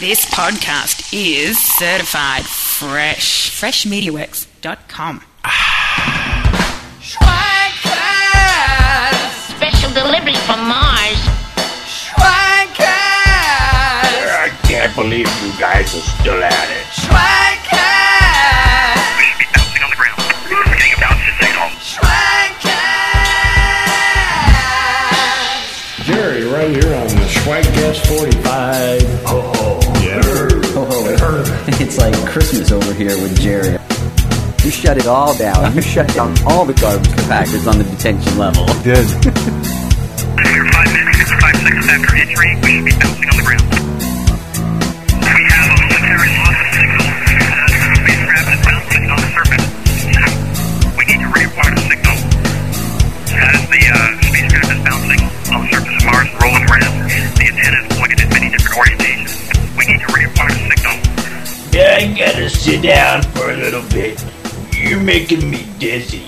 This podcast is certified fresh. Freshmediaworks.com. Special delivery from Mars. I can't believe you guys are still at it. bouncing Christmas over here with Jerry. You shut it all down. You shut down all the garbage compactors on the detention level. Did. After five minutes, 55 seconds after entry, we should be bouncing on the ground. I gotta sit down for a little bit. You're making me dizzy.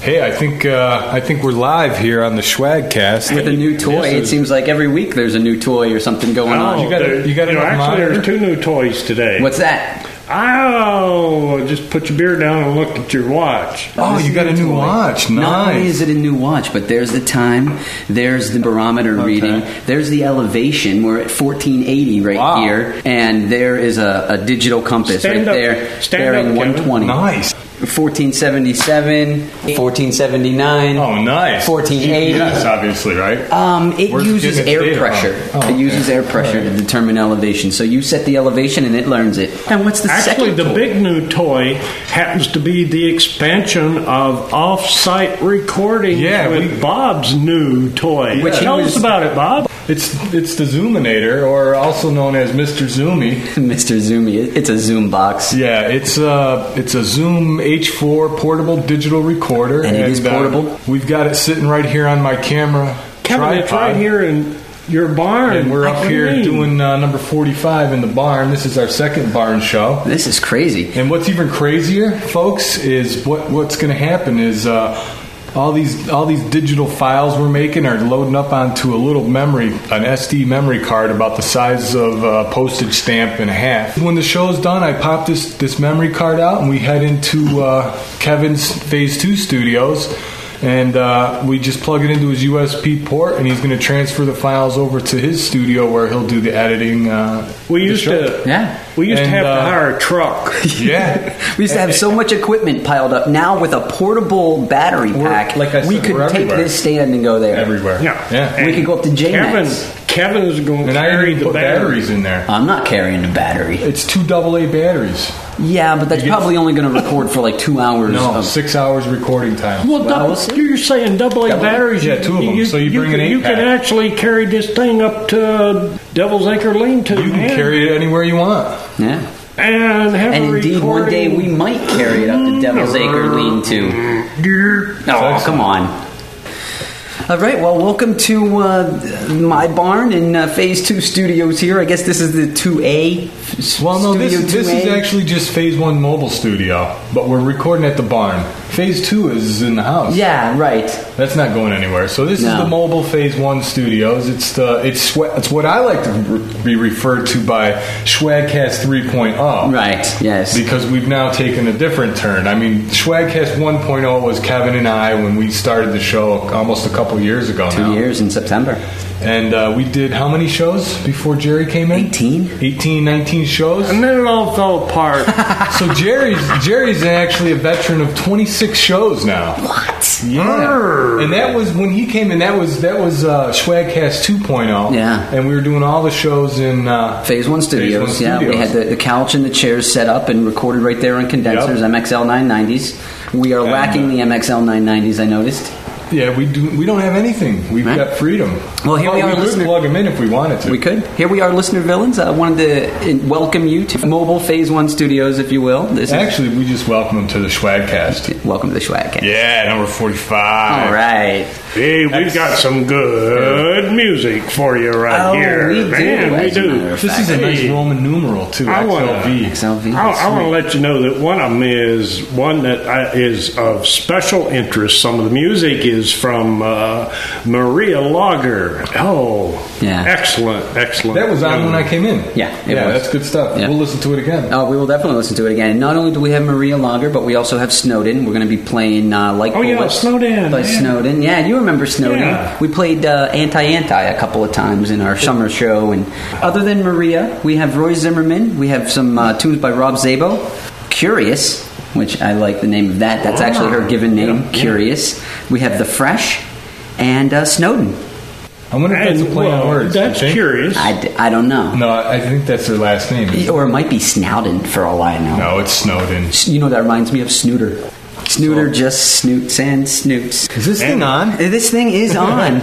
Hey, I think uh, I think we're live here on the Schwagcast. With a new toy, It seems like every week there's a new toy or something going on. you got a- there- you got know, enough actually, monitor? there's two new toys today. What's that? Oh, just put your beer down and look at your watch. Oh, you got a new watch. Nice. Not only is it a new watch, but there's the time, there's the barometer reading, there's the elevation. We're at 1480 right Wow. here, and there is a, a digital compass Stand right up. there, Stand bearing up, 120. Nice. 1477, 1479. Oh, nice. 1480. Yes, obviously, right? Um, it Where's it uses getting its air pressure. from? Oh, It uses air pressure to determine elevation. So you set the elevation and it learns it. And what's the Actually, second the toy? big new toy happens to be the expansion of off-site recording Yeah, with we- Bob's new toy. Which he Tell was- us about it, Bob. It's it's the Zoominator, or also known as Mr. Zoomy. Mr. Zoomy. It's a Zoom box. Yeah, it's a it's a Zoom H4 portable digital recorder, And it is uh, portable? we've got it sitting right here on my camera Kevin, it's tripod. right here in your barn. And we're What up do here mean? doing uh, number 45 in the barn. This is our second barn show. This is crazy. And what's even crazier, folks, is what what's going to happen is uh, all these all these digital files we're making are loading up onto a little memory, an SD memory card about the size of a postage stamp and a half. When the show's done, I pop this this memory card out and we head into uh, Kevin's Phase Two studios. And uh, we just plug it into his USB port, and he's going to transfer the files over to his studio where he'll do the editing. Uh, We the used show. to. Yeah. We used And, to have uh, to hire a truck. Yeah. We used to have so much equipment piled up. Now with a portable battery pack, like I we said, could we're take everywhere. this stand and go there. everywhere. Yeah. yeah. We could go up to Kevin, JMax. Kevin's going to And I carry even the put battery. batteries in there. I'm not carrying the battery. It's two double A batteries. Yeah, but that's probably only going to record for like two hours. No, of, six hours recording time. Well, Well, double, we'll you're saying double A Double- batteries. yeah, two of them. So you bring can, an You can eight-pack. actually carry this thing up to Devil's Acre Lean-To. You can man, carry it anywhere you want. yeah. and have And a indeed, one day we might carry it up to Devil's Acre Lean to. Mm-hmm. Oh, come on. All right, well, welcome to uh, my barn in uh, Phase 2 studios here. I guess this is the 2A. Well, no, this, this is actually just phase one mobile studio, but we're recording at the barn. Phase two is in the house. Yeah, right. That's not going anywhere. So this No. is the mobile phase one studios. It's the it's it's what I like to be referred to by Schwagcast 3.0. Right, yes. Because we've now taken a different turn. I mean, Schwagcast 1.0 was Kevin and I when we started the show almost a couple years ago Two now. years in September. And uh, we did how many shows before Jerry came in? 18. 18, 19 shows. And then it all fell apart. So Jerry's Jerry's actually a veteran of 26 shows now. What? Yeah, and that was when he came in. That was that was uh, Schwagcast 2.0. Yeah. and we were doing all the shows in uh, Phase One Studios. yeah, we had the, the couch and the chairs set up and recorded right there on condensers, Yep. MXL 990s. We are And, lacking uh, the MXL 990s. I noticed. Yeah, we do. We don't have anything. We've Right. got freedom. Well, here we are, We could listener- plug them in if we wanted to. We could. Here we are, listener villains. I wanted to uh, welcome you to Mobile Phase One Studios, if you will. This is Actually, we just welcome them to the Schwagcast. welcome to the Schwagcast. Yeah, number 45. All right. hey, we've got some good music for you right Oh, here. we do, Man, we as a matter do. of This is a nice Hey. Roman numeral too. I wanna- XLV. XLV. I, I want to let you know that one of them is one that I, is of special interest. Some of the music is is from uh, Maria Lager. Oh, Yeah. excellent, excellent. That was on when I came in. Yeah, it yeah, was. that's good stuff. Yeah. We'll listen to it again. Oh, we will definitely listen to it again. And not only do we have Maria Lager, but we also have Snowden. We're going to be playing uh, like Oh, yeah, Snowden, by yeah. Snowden. Yeah, you remember Snowden? Yeah. We played uh, Anti Anti a couple of times in our summer show. And other than Maria, we have Roy Zimmerman. We have some uh, tunes by Rob Szabo. Curious, which I like the name of that. That's actually her given name. Curious. We have The Fresh and uh, Snowden. I wonder if that's a And, play on words. That's you think? curious. I, d- I don't know. No, I think that's their last name. Or it might be Snowden for all I know. No, it's Snowden. You know that reminds me of Snooter. Snooter just snoots and snoots. Is this thing on? This thing is on.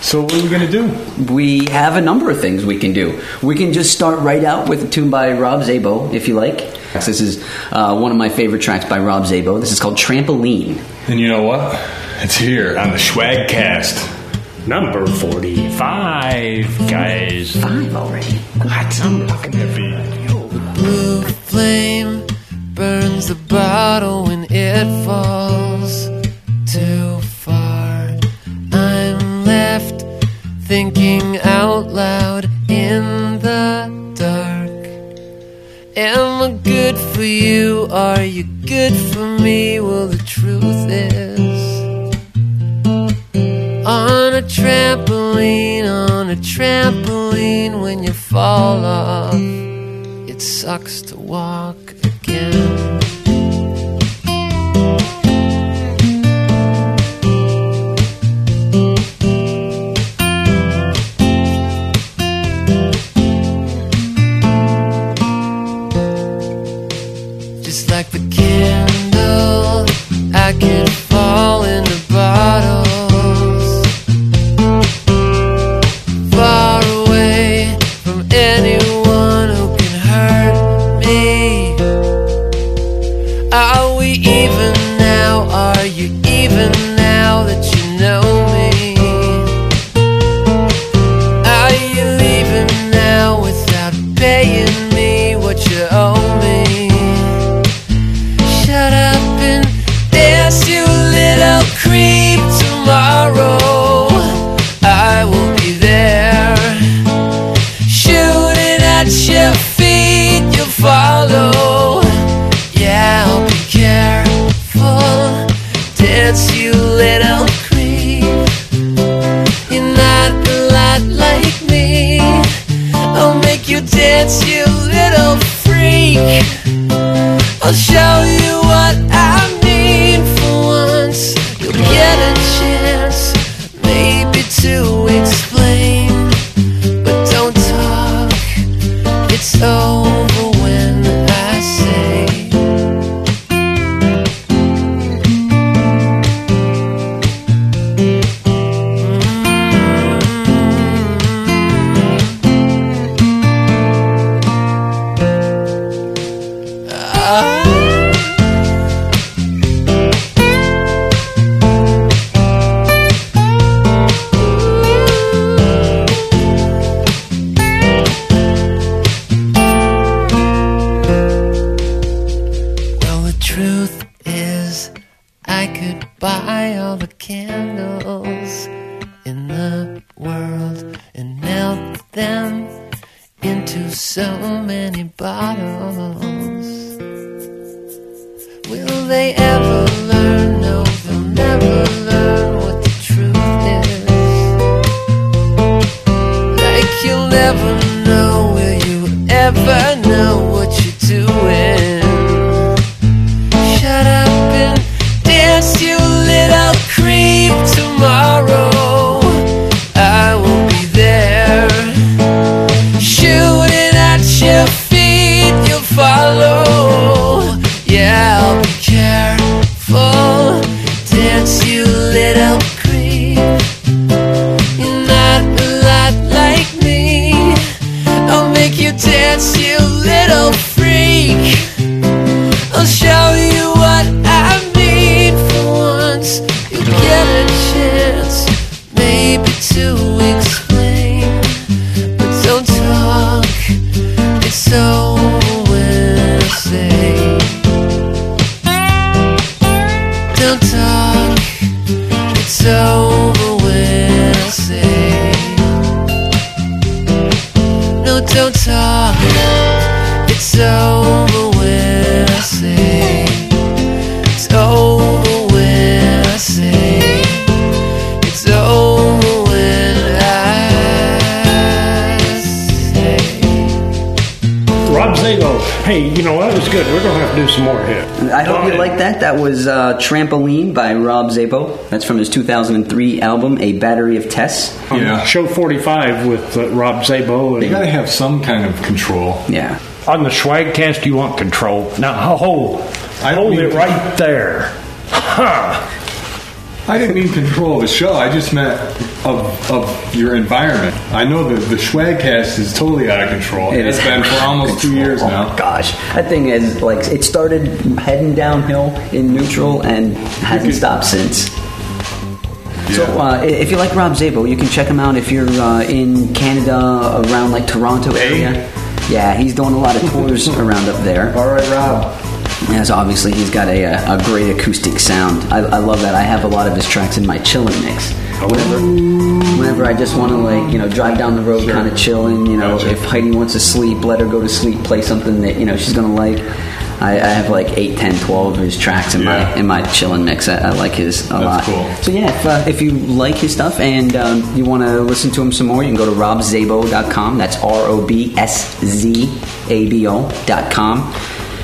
So what are we gonna do? we have a number of things we can do. We can just start right out with a tune by Rob Szabo, if you like. This is uh, one of my favorite tracks by Rob Szabo. This is called Trampoline. And you know what? It's here on the Schwagcast. Number 45, guys. Five already. What? I'm fucking heavy. blue flame burns the bottle when it falls too thinking out loud in the dark. Am I good for you? Are you good for me? Well, the truth is. On a trampoline, on a trampoline, when you fall off, it sucks to walk again. I could do some more here. I hope you like that. That was uh, Trampoline by Rob Szabo. That's from his 2003 album, A Battery of Tests. Yeah. Show 45 with uh, Rob Szabo. You gotta have some kind of control. Yeah. on the swag Schwagcast, you want control. Now, hold, I hold it right there. Ha! I didn't mean control of the show. I just meant of of your environment. I know that the Schwagcast is totally out of control. It it's is been for almost two years oh now. my gosh, that thing is like it started heading downhill in neutral and hasn't stopped since. So uh, if you like Rob Szabo, you can check him out if you're uh, in Canada around like Toronto area. Yeah, he's doing a lot of tours around up there. All right, Rob. Yes, obviously he's got a, a, a great acoustic sound. I, I love that. I have a lot of his tracks in my chilling mix. Whenever, whenever I just want to like you know drive down the road, kind of chilling. You know, Gotcha. if Heidi wants to sleep, let her go to sleep. Play something that you know she's gonna like. I, I have like 8, 10, 12 of his tracks in Yeah. my in my chillin' mix. I, I like his a That's lot. cool. So yeah, if, uh, if you like his stuff and um, you want to listen to him some more, you can go to robszabo.com. That's R O B S Z A B O.com.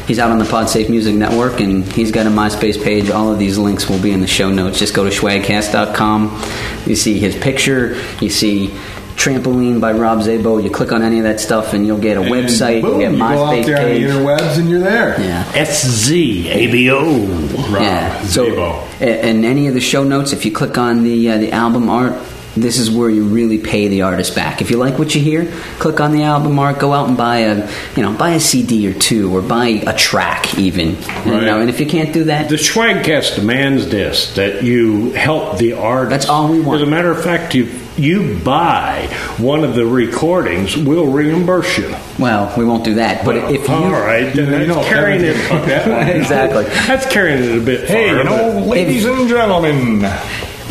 He's out on the PodSafe Music Network and he's got a MySpace page. All of these links will be in the show notes. Just go to schwagcast.com. You see his picture, you see Trampoline by Rob Szabo. You click on any of that stuff and you'll get a And website, boom, you'll get you go out there page. on the interwebs and you're there. Yeah. S-Z-A-B-O. Rob Yeah. So, Szabo. a- and any of the show notes, if you click on the uh, the album art, this is where you really pay the artist back. If you like what you hear, click on the album art, go out and buy a you know buy a CD or two, or buy a track even. And, you Right. know, and if you can't do that, The Schwagcast demands this that you help the artist. That's all we want. As a matter of fact, you you buy one of the recordings, we'll reimburse you. well, we won't do that. But if you all right, then you that's know, carrying it. fuck that one. exactly, That's carrying it a bit. Hey, far, you know, but- ladies and gentlemen,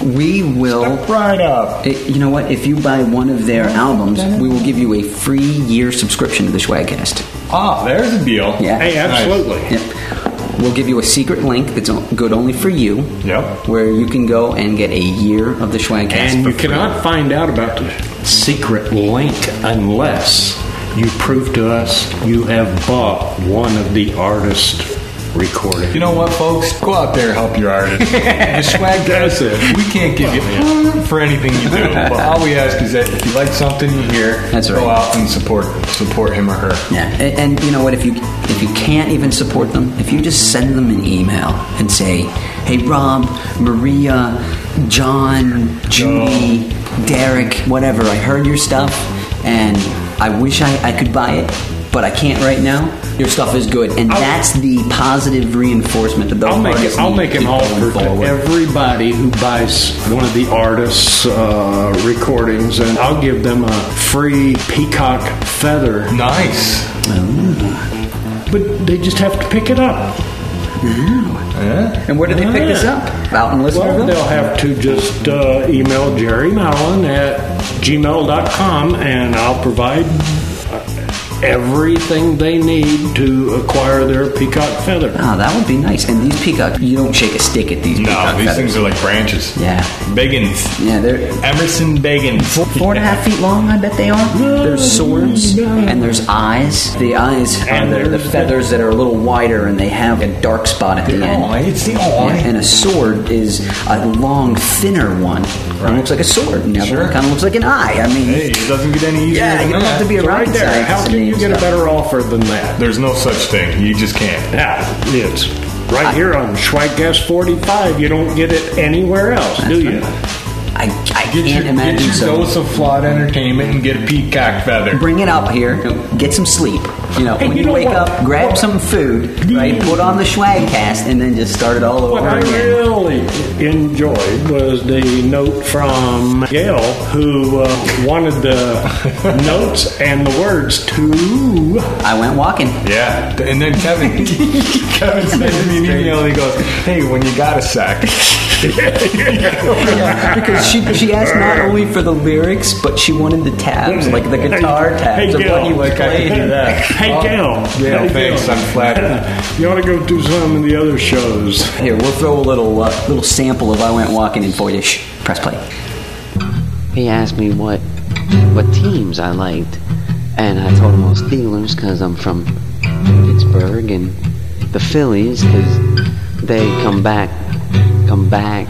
we will. step right up. It, you know what? If you buy one of their albums, we will give you a free year subscription to the Schwagcast. Ah, there's a deal. Yeah. Hey, absolutely. Yep. We'll give you a secret link that's o- good only for you. Yep. Where you can go and get a year of the Schwagcast. And for you free. cannot find out about the secret link unless you prove to us you have bought one of the artist recordings. You know what, folks? Go out there and help your artist. the swag That's it. we can't give you for anything you do. But all we ask is that if you like something you hear, That's go right. out and support support him or her. Yeah, and, and you know what? If you if you can't even support them, if you just send them an email and say, "Hey, Rob, Maria, John, Julie, Derek, whatever, I heard your stuff, and I wish I, I could buy it, but I can't right now." Your stuff is good, and that's the positive reinforcement that those I'll make it. I'll need make to an keep going offer to forward. everybody who buys one of the artists' uh, recordings, and I'll give them a free peacock feather. Nice. But they just have to pick it up. Yeah. And where do they pick this up? Out in Well, they'll have to just uh, email Jerry Mallen at gmail.com and I'll provide uh, everything they need to acquire their peacock feather. Oh, that would be nice. And these peacock, you don't shake a stick at these No, peacock these feathers. things are like branches. Yeah. Biggins. Yeah, they're Emerson Biggins. four and a half feet long. I bet they are. There's swords and there's eyes. The eyes And are the, the feathers that are a little wider and they have a dark spot at the Oh, end. it's the Yeah, and a sword is a long, thinner one. It Right. looks like a sword. And the other Sure. one kind of looks like an eye. I mean, Hey, it doesn't get any easier yeah, than you don't that. have to be a Right rocket there. scientist. How can you get a better offer than that? There's no such thing. You just can't. Yeah, it's right here on Schwagcast 45. You don't get it anywhere else, do you? I, I Get can't your, imagine get your so. dose of flawed entertainment and get a peacock feather. Bring it up here. Get some sleep. You know, Hey, when you you, know wake what? up, grab What? some food, right? Put on the Schwagcast, and then just start it all over What I again. really enjoyed was the note from Gail, who uh, wanted the notes and the words to. I went walking. Yeah, and then Kevin, Kevin sends me an email and he goes, "Hey, when you got a sec, Yeah, because she she asked not only for the lyrics, but she wanted the tabs, like the guitar tabs of Gail, what you like I do that. Hey, Oh, Gail. yeah, Hey, thanks. Gail. I'm flattered. You ought to go do some of the other shows. Here, we'll throw a little uh, little sample of "I Went Walking" in for you. Shh, press play. He asked me what what teams I liked, and I told him I was Steelers because I'm from Pittsburgh, and the Phillies because they come back, come back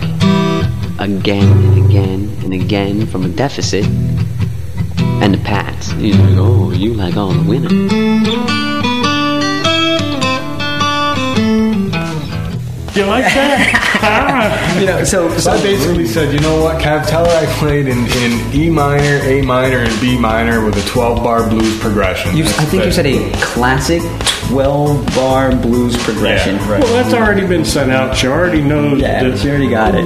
again and again and again from a deficit, and the Pats. He's like, oh, you like all the winners. You like that? Ah. You know, so, So I basically said, you know what, Kev, tell her I played in, in E minor, A minor, and B minor with a 12 bar blues progression. you, I think you said a classic twelve bar blues progression. Yeah, right. well, that's already been sent out. She already knows Yeah, that she already got it.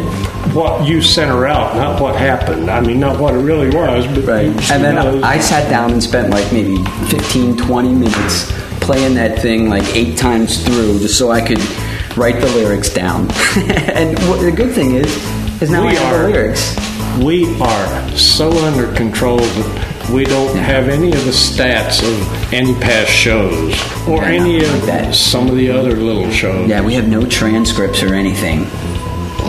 what you sent her out, not what happened. I mean, not what it really was, but Right. And then knows. I sat down and spent like maybe 15, 20 minutes playing that thing like eight times through just so I could write the lyrics down. and what, the good thing is, is now We I have are- the lyrics. We are so under control that we don't have any of the stats of any past shows or any of like that. some of the other little shows. Yeah, we have no transcripts or anything.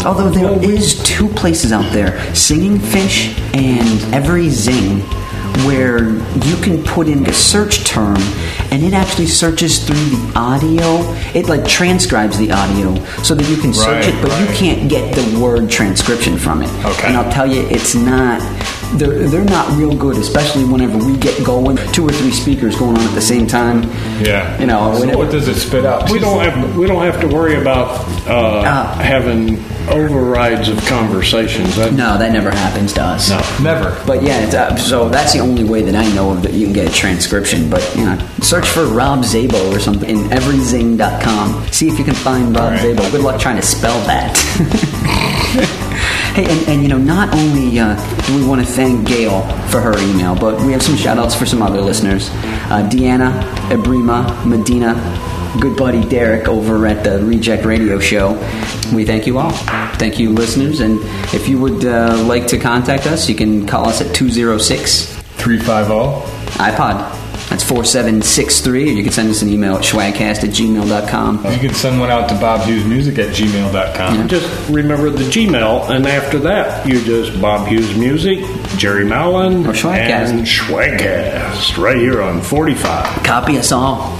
Although there is two places out there, Singing Fish and EveryZing, where you can put in a search term and it actually searches through the audio. It like transcribes the audio so that you can search Right, it, but you can't get the word transcription from it. Okay. And I'll tell you, it's not. They're, they're not real good, especially whenever we get going, two or three speakers going on at the same time. Yeah. You know, So whenever- what does it spit out? We don't have we don't have to worry about uh, Ah. having overrides of conversations. That, No, that never happens to us. No. Never. But yeah, it's, uh, so that's the only way that I know of that you can get a transcription. But you know, search for Rob Szabo or something in everyzing.com. See if you can find Rob All right. Szabo. Good luck trying to spell that. hey, and, and you know, not only uh, do we want to thank Gail for her email, but we have some shout outs for some other listeners. Uh, Deanna, Ebrima, Medina, good buddy Derek over at the Reject Radio Show. We thank you all. Thank you, listeners. And if you would uh, like to contact us, you can call us at 206 350. iPod. That's 4763. Or you can send us an email at schwagcast at gmail.com. You can send one out to bobhughesmusic at gmail.com. Just remember the Gmail, and after that, you just Bob Hughes Music, Jerry Mallen, Or Schwagcast. and Schwagcast right here on 45. Copy us all.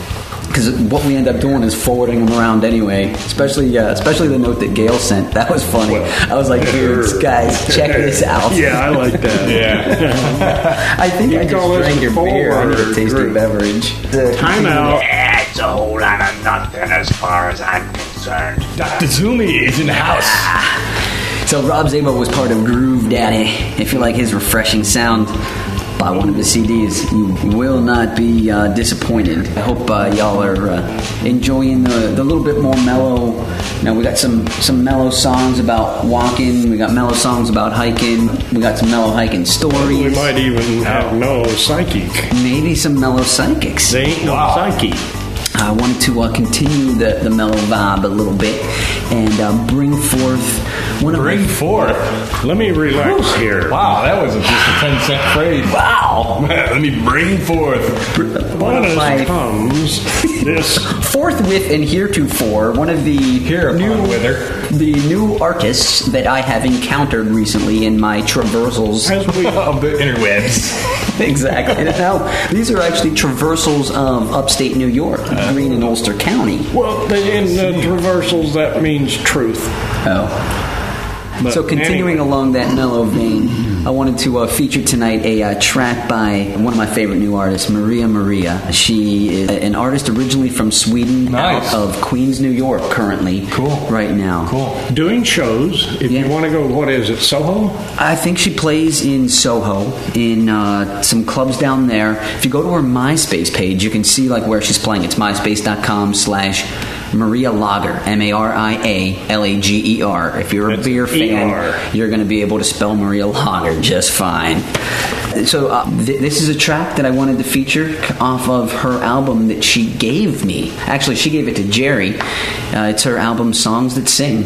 Because what we end up doing is forwarding them around anyway. Especially, uh, especially the note that Gail sent. That was funny. Well, I was like, dudes, guys, check this out. Yeah, I like that. Yeah. I think You I can just call us drank your beer. I need a forward taste your group. beverage. Time out. That's a whole lot of nothing as far as I'm concerned. Dr. Zoomy is in the house. So Rob Szabo was part of Groove Daddy. If you like his refreshing sound, buy one of the CDs. You will not be uh, disappointed. I hope uh, y'all are uh, enjoying the, the little bit more mellow. Now we got some some mellow songs about walking. We got mellow songs about hiking. We got some mellow hiking stories. We might even have no psychic. Maybe some mellow psychics. They ain't no psyche. I wanted to uh, continue the, the mellow vibe a little bit and uh, bring forth one of Bring my forth. Let me relax here. Wow, that was just a 10 cent phrase. wow Let me bring forth. one of my comes this forthwith and heretofore one of the Hereupon new with her. the new artists that I have encountered recently in my traversals. as we Of the interwebs. exactly. Now these are actually traversals of upstate New York, Greene and Ulster County. well the, in the traversals that means truth. Oh. But So continuing anyway, along that mellow vein, I wanted to uh, feature tonight a uh, track by one of my favorite new artists, Maria Maria. She is an artist originally from Sweden, Nice. out of Queens, New York, currently. Cool. Right now. Cool. doing shows. If Yeah. you want to go, what is it, Soho? I think she plays in Soho in uh, some clubs down there. If you go to her MySpace page, you can see like where she's playing. It's myspace.com slash Maria Lager, M-A-R-I-A-L-A-G-E-R. If you're a That's beer fan, ER. you're going to be able to spell Maria Lager just fine. So uh, th- this is a track that I wanted to feature off of her album that she gave me. Actually, she gave it to Jerry. Uh, it's her album Songs That Sing.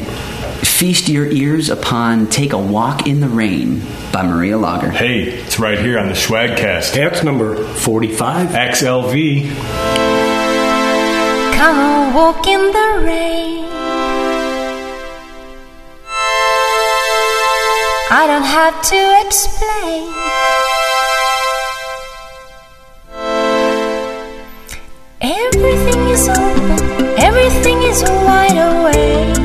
feast your ears upon Take a Walk in the Rain by Maria Lager. Hey, it's right here on the Schwagcast. That's number 45. XLV. On, walk in the rain. I don't have to explain. Everything is open, everything is wide awake.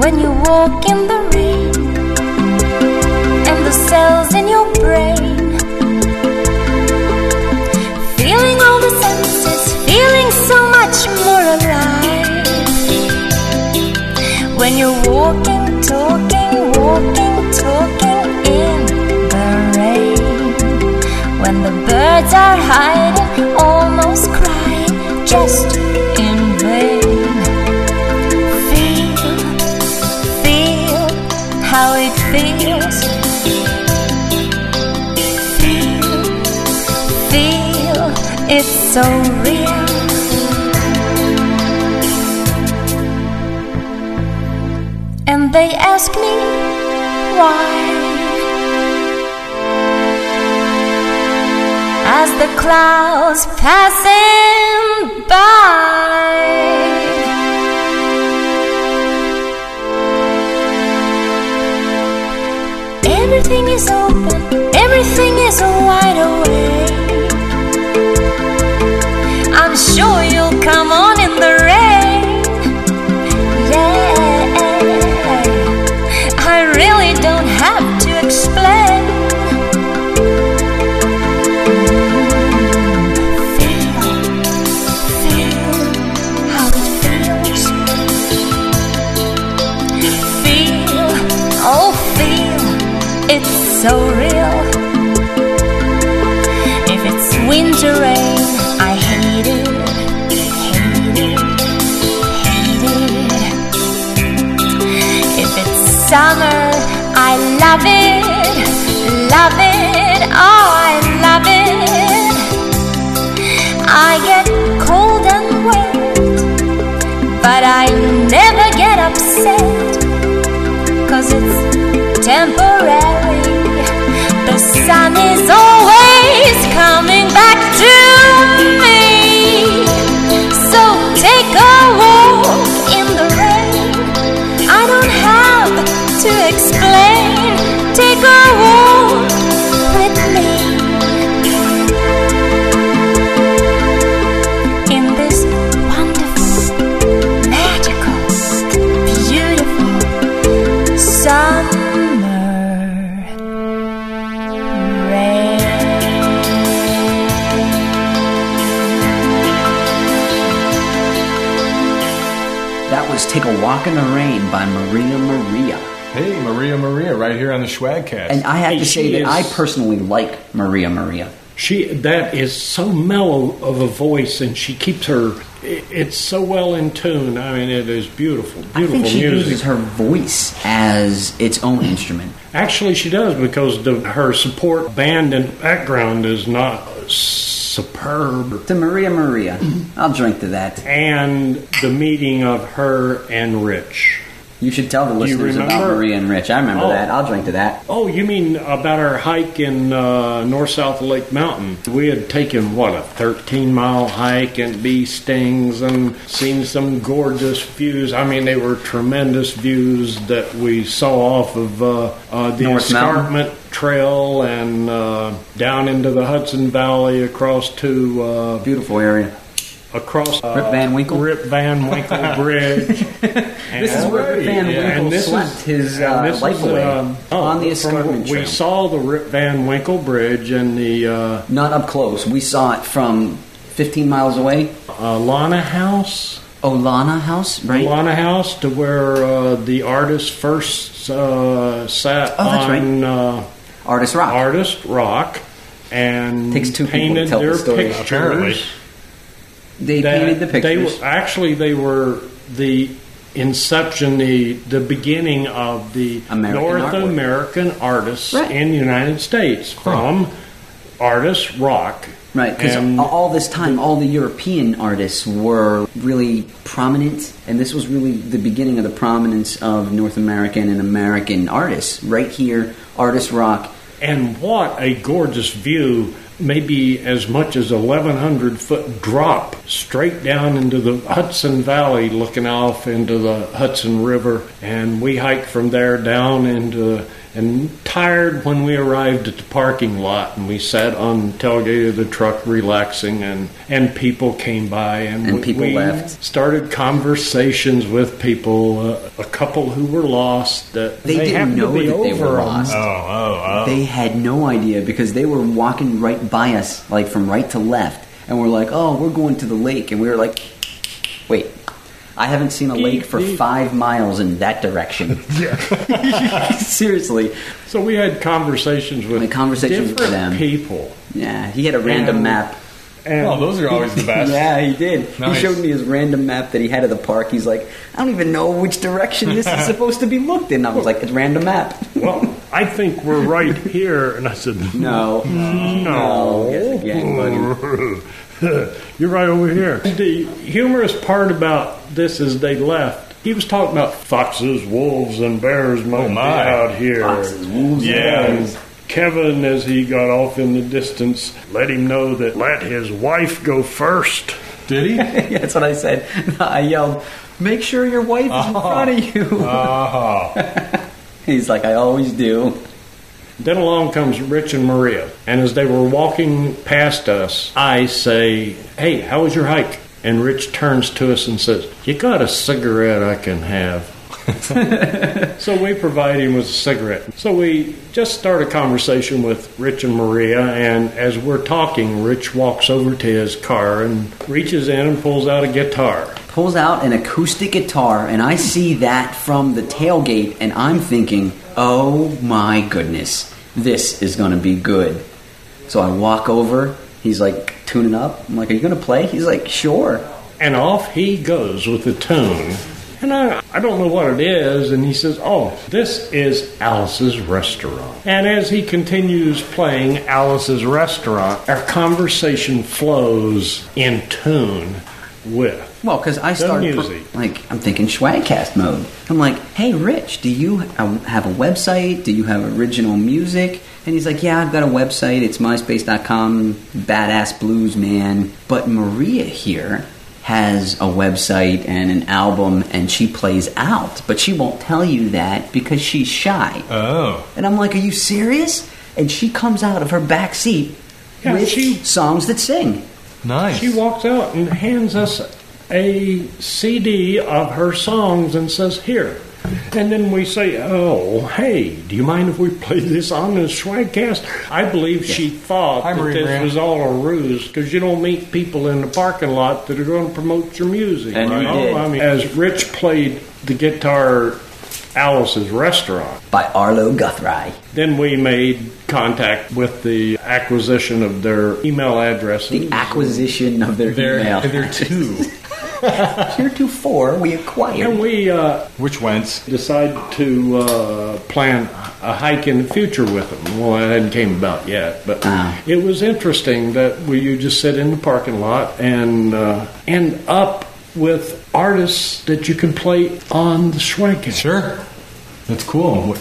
When you walk in the rain, and the cells in your brain walking, talking in the rain. When the birds are hiding, almost crying, just in vain. Feel, feel how it feels. Feel, feel it's so real. And they ask me why. As the clouds passing by. Everything is open, everything is wide awake. I'm sure you'll come on in the rain. So real. If it's winter rain, I hate it, hate it, hate it. If it's summer, I love it, love it, oh, I love it. I get cold and wet, but I never get upset, cause it's temporary. Sun is always coming back to me. So take a Take a Walk in the Rain by Maria Maria. Hey, Maria Maria, right here on the Schwagcast. And I have Hey, to say she that is- I personally like Maria Maria. She that is so mellow of a voice, and she keeps her. it- It's so well in tune. I mean, it is beautiful, I beautiful think she music. uses her voice as its own instrument. Actually, she does because the, her support band and background is not superb. To Maria Maria, I'll drink to that. And the meeting of her and Rich. You should tell the listeners about? Maria and Rich. I remember Oh. that. I'll drink to that. Oh, you mean about our hike in uh, north south of Lake Mountain? We had taken what a 13 mile hike and bee stings and seen some gorgeous views. I mean, they were tremendous views that we saw off of uh, uh, the North Mountain? escarpment trail and uh, down into the Hudson Valley across to uh, Beautiful area. Across uh, Rip Van Winkle? Rip Van Winkle Bridge. This is where Rip Van Winkle and this slept his uh, life is, away um, oh, on the from- escarpment We trail. saw the Rip Van Winkle Bridge and the uh, Not up close. We saw it from 15 miles away. uh, Lana House. Olana House, right? Lana House to where uh, the artist first uh, sat Oh, that's on uh, Artist Rock. Artist Rock and Takes two people to painted tell the their story. pictures. Apparently. They painted the They pictures. were, actually, they were the inception, the the beginning of the American North artwork. American artists Right. in the United States from artist rock Right, because all this time, all the European artists were really prominent, and this was really the beginning of the prominence of North American and American artists. Right here, artist rock. And what a gorgeous view! Maybe as much as 1,100 foot drop straight down into the Hudson Valley, looking off into the Hudson River. And we hiked from there down into, and tired when we arrived at the parking lot. And we sat on the tailgate of the truck relaxing, and, and people came by. And, And we, people we left. started conversations with people, uh, a couple who were lost. That They didn't know to be that they were over lost. Oh, oh, oh. They had no idea because they were walking right by us, like from right to left, and we're like, "Oh, we're going to the lake," and we were like, "Wait." I haven't seen a lake for five miles in that direction. Seriously. So we had conversations with Like conversations with them. people. Yeah, he had a random And- map. And Well, those are always the best. Yeah, he did. Nice. He showed me his random map that he had of the park. He's like, I don't even know which direction this is supposed to be looked in. I was like, it's random map. well, I think we're right here. And I said, No. no. Guess again, buddy. You're right over here. The humorous part about this is they left. He was talking about foxes, wolves, and bears might oh, be my. out here. Foxes, wolves, Yeah. And Kevin, as he got off in the distance, let him know that let his wife go first. Did he? Yeah, that's what I said. I yelled, make sure your wife is in front of uh-huh. you. Oh. He's like, I always do. Then along comes Rich and Maria. And as they were walking past us, I say, Hey, how was your hike? And Rich turns to us and says, You got a cigarette I can have? so we provide him with a cigarette. So we just start a conversation with Rich and Maria, and as we're talking, Rich walks over to his car and reaches in and pulls out a guitar. Pulls out an acoustic guitar, and I see that from the tailgate, and I'm thinking, oh my goodness, this is going to be good. So I walk over. He's like tuning up. I'm like, Are you going to play? He's like, Sure. And off he goes with the tune. And I, I don't know what it is. And he says, Oh, this is Alice's restaurant. And as he continues playing Alice's restaurant, our conversation flows in tune with. Well, because I started music. like I'm thinking Schwagcast mode. I'm like, hey, Rich, do you have a website? Do you have original music? And he's like, yeah, I've got a website. It's myspace.com. Badass blues man. But Maria here has a website and an album, and she plays out, but she won't tell you that because she's shy. Oh. And I'm like, are you serious? And she comes out of her back seat Yeah, with she- songs that sing. Nice. She walks out and hands us a CD of her songs and says, Here. And then we say, Oh, hey, do you mind if we play this on the Schwagcast? I believe she thought Hi, that Marie this Grant. was all a ruse because you don't meet people in the parking lot that are going to promote your music. And you you did. I mean, as Rich played the guitar, Alice's restaurant. By Arlo Guthrie. Then we made contact with the acquisition of their email addresses. The acquisition of their They're, email. they're two. Heretofore, we acquired. And we uh, Which went? decide to uh, plan a hike in the future with them. Well, that hadn't came about yet, but Ah. it was interesting that we you just sit in the parking lot and uh, end up with artists that you can play on the Schwank. Sure. That's cool.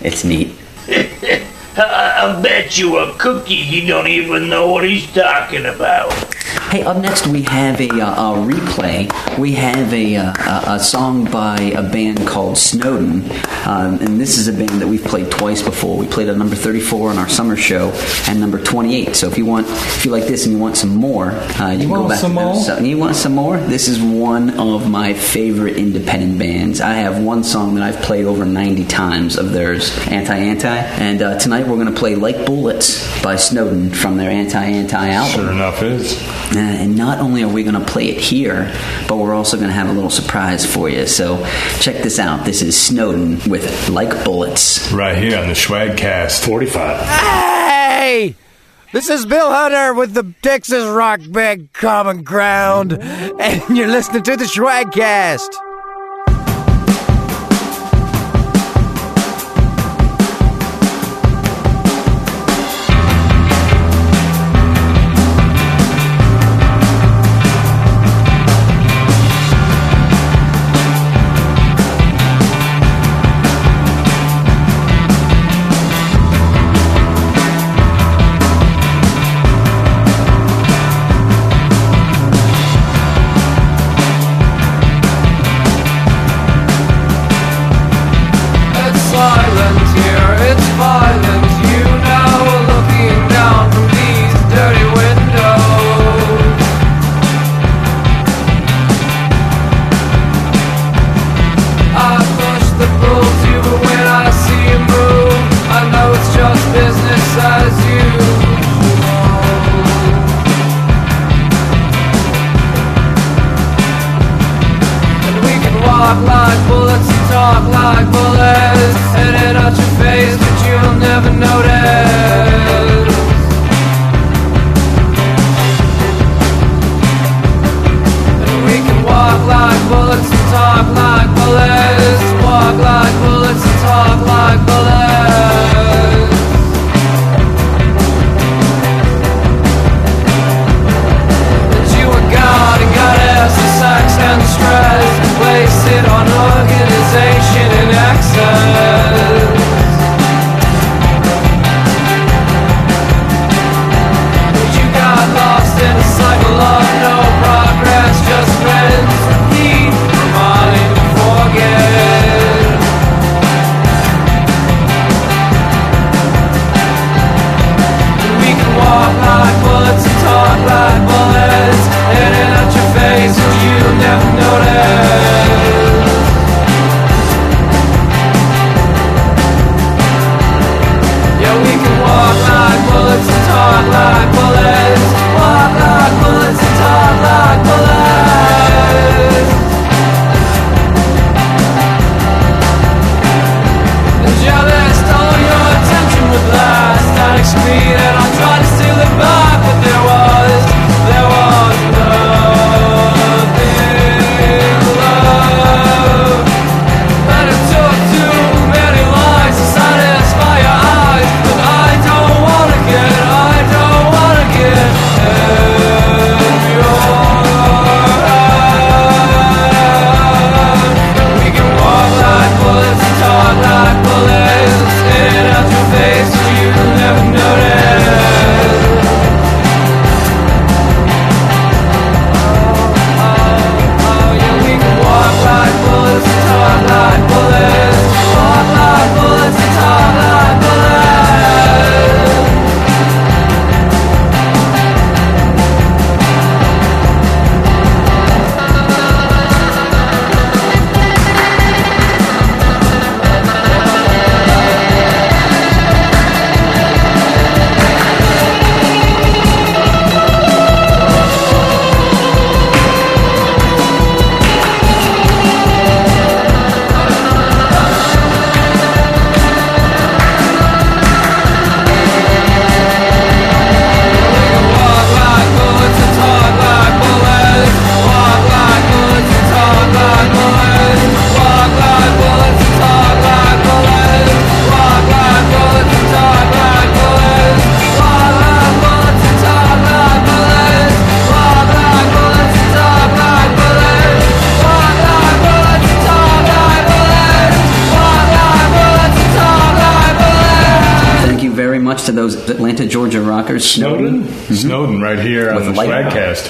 It's neat. I'll bet you a cookie he don't even know what he's talking about. Hey, up next we have a, uh, a replay. We have a, uh, a, a song by a band called Snowden, um, and this is a band that we've played twice before. We played at number 34 on our summer show and number 28. So if you want, if you like this and you want some more, uh, you, can go want back some to those. more? So, you want some more? This is one of my favorite independent bands. I have one song that I've played over 90 times of theirs, Anti Anti, and uh, tonight we're going to play Like Bullets by Snowden from their Anti Anti album. Sure enough is. Uh, and not only are we going to play it here, but we're also going to have a little surprise for you. So check this out. This is Snowden with Like Bullets. Right here on the Schwagcast. 45. Hey! This is Bill Hunter with the Texas Rock Band Common Ground, and you're listening to the Schwagcast.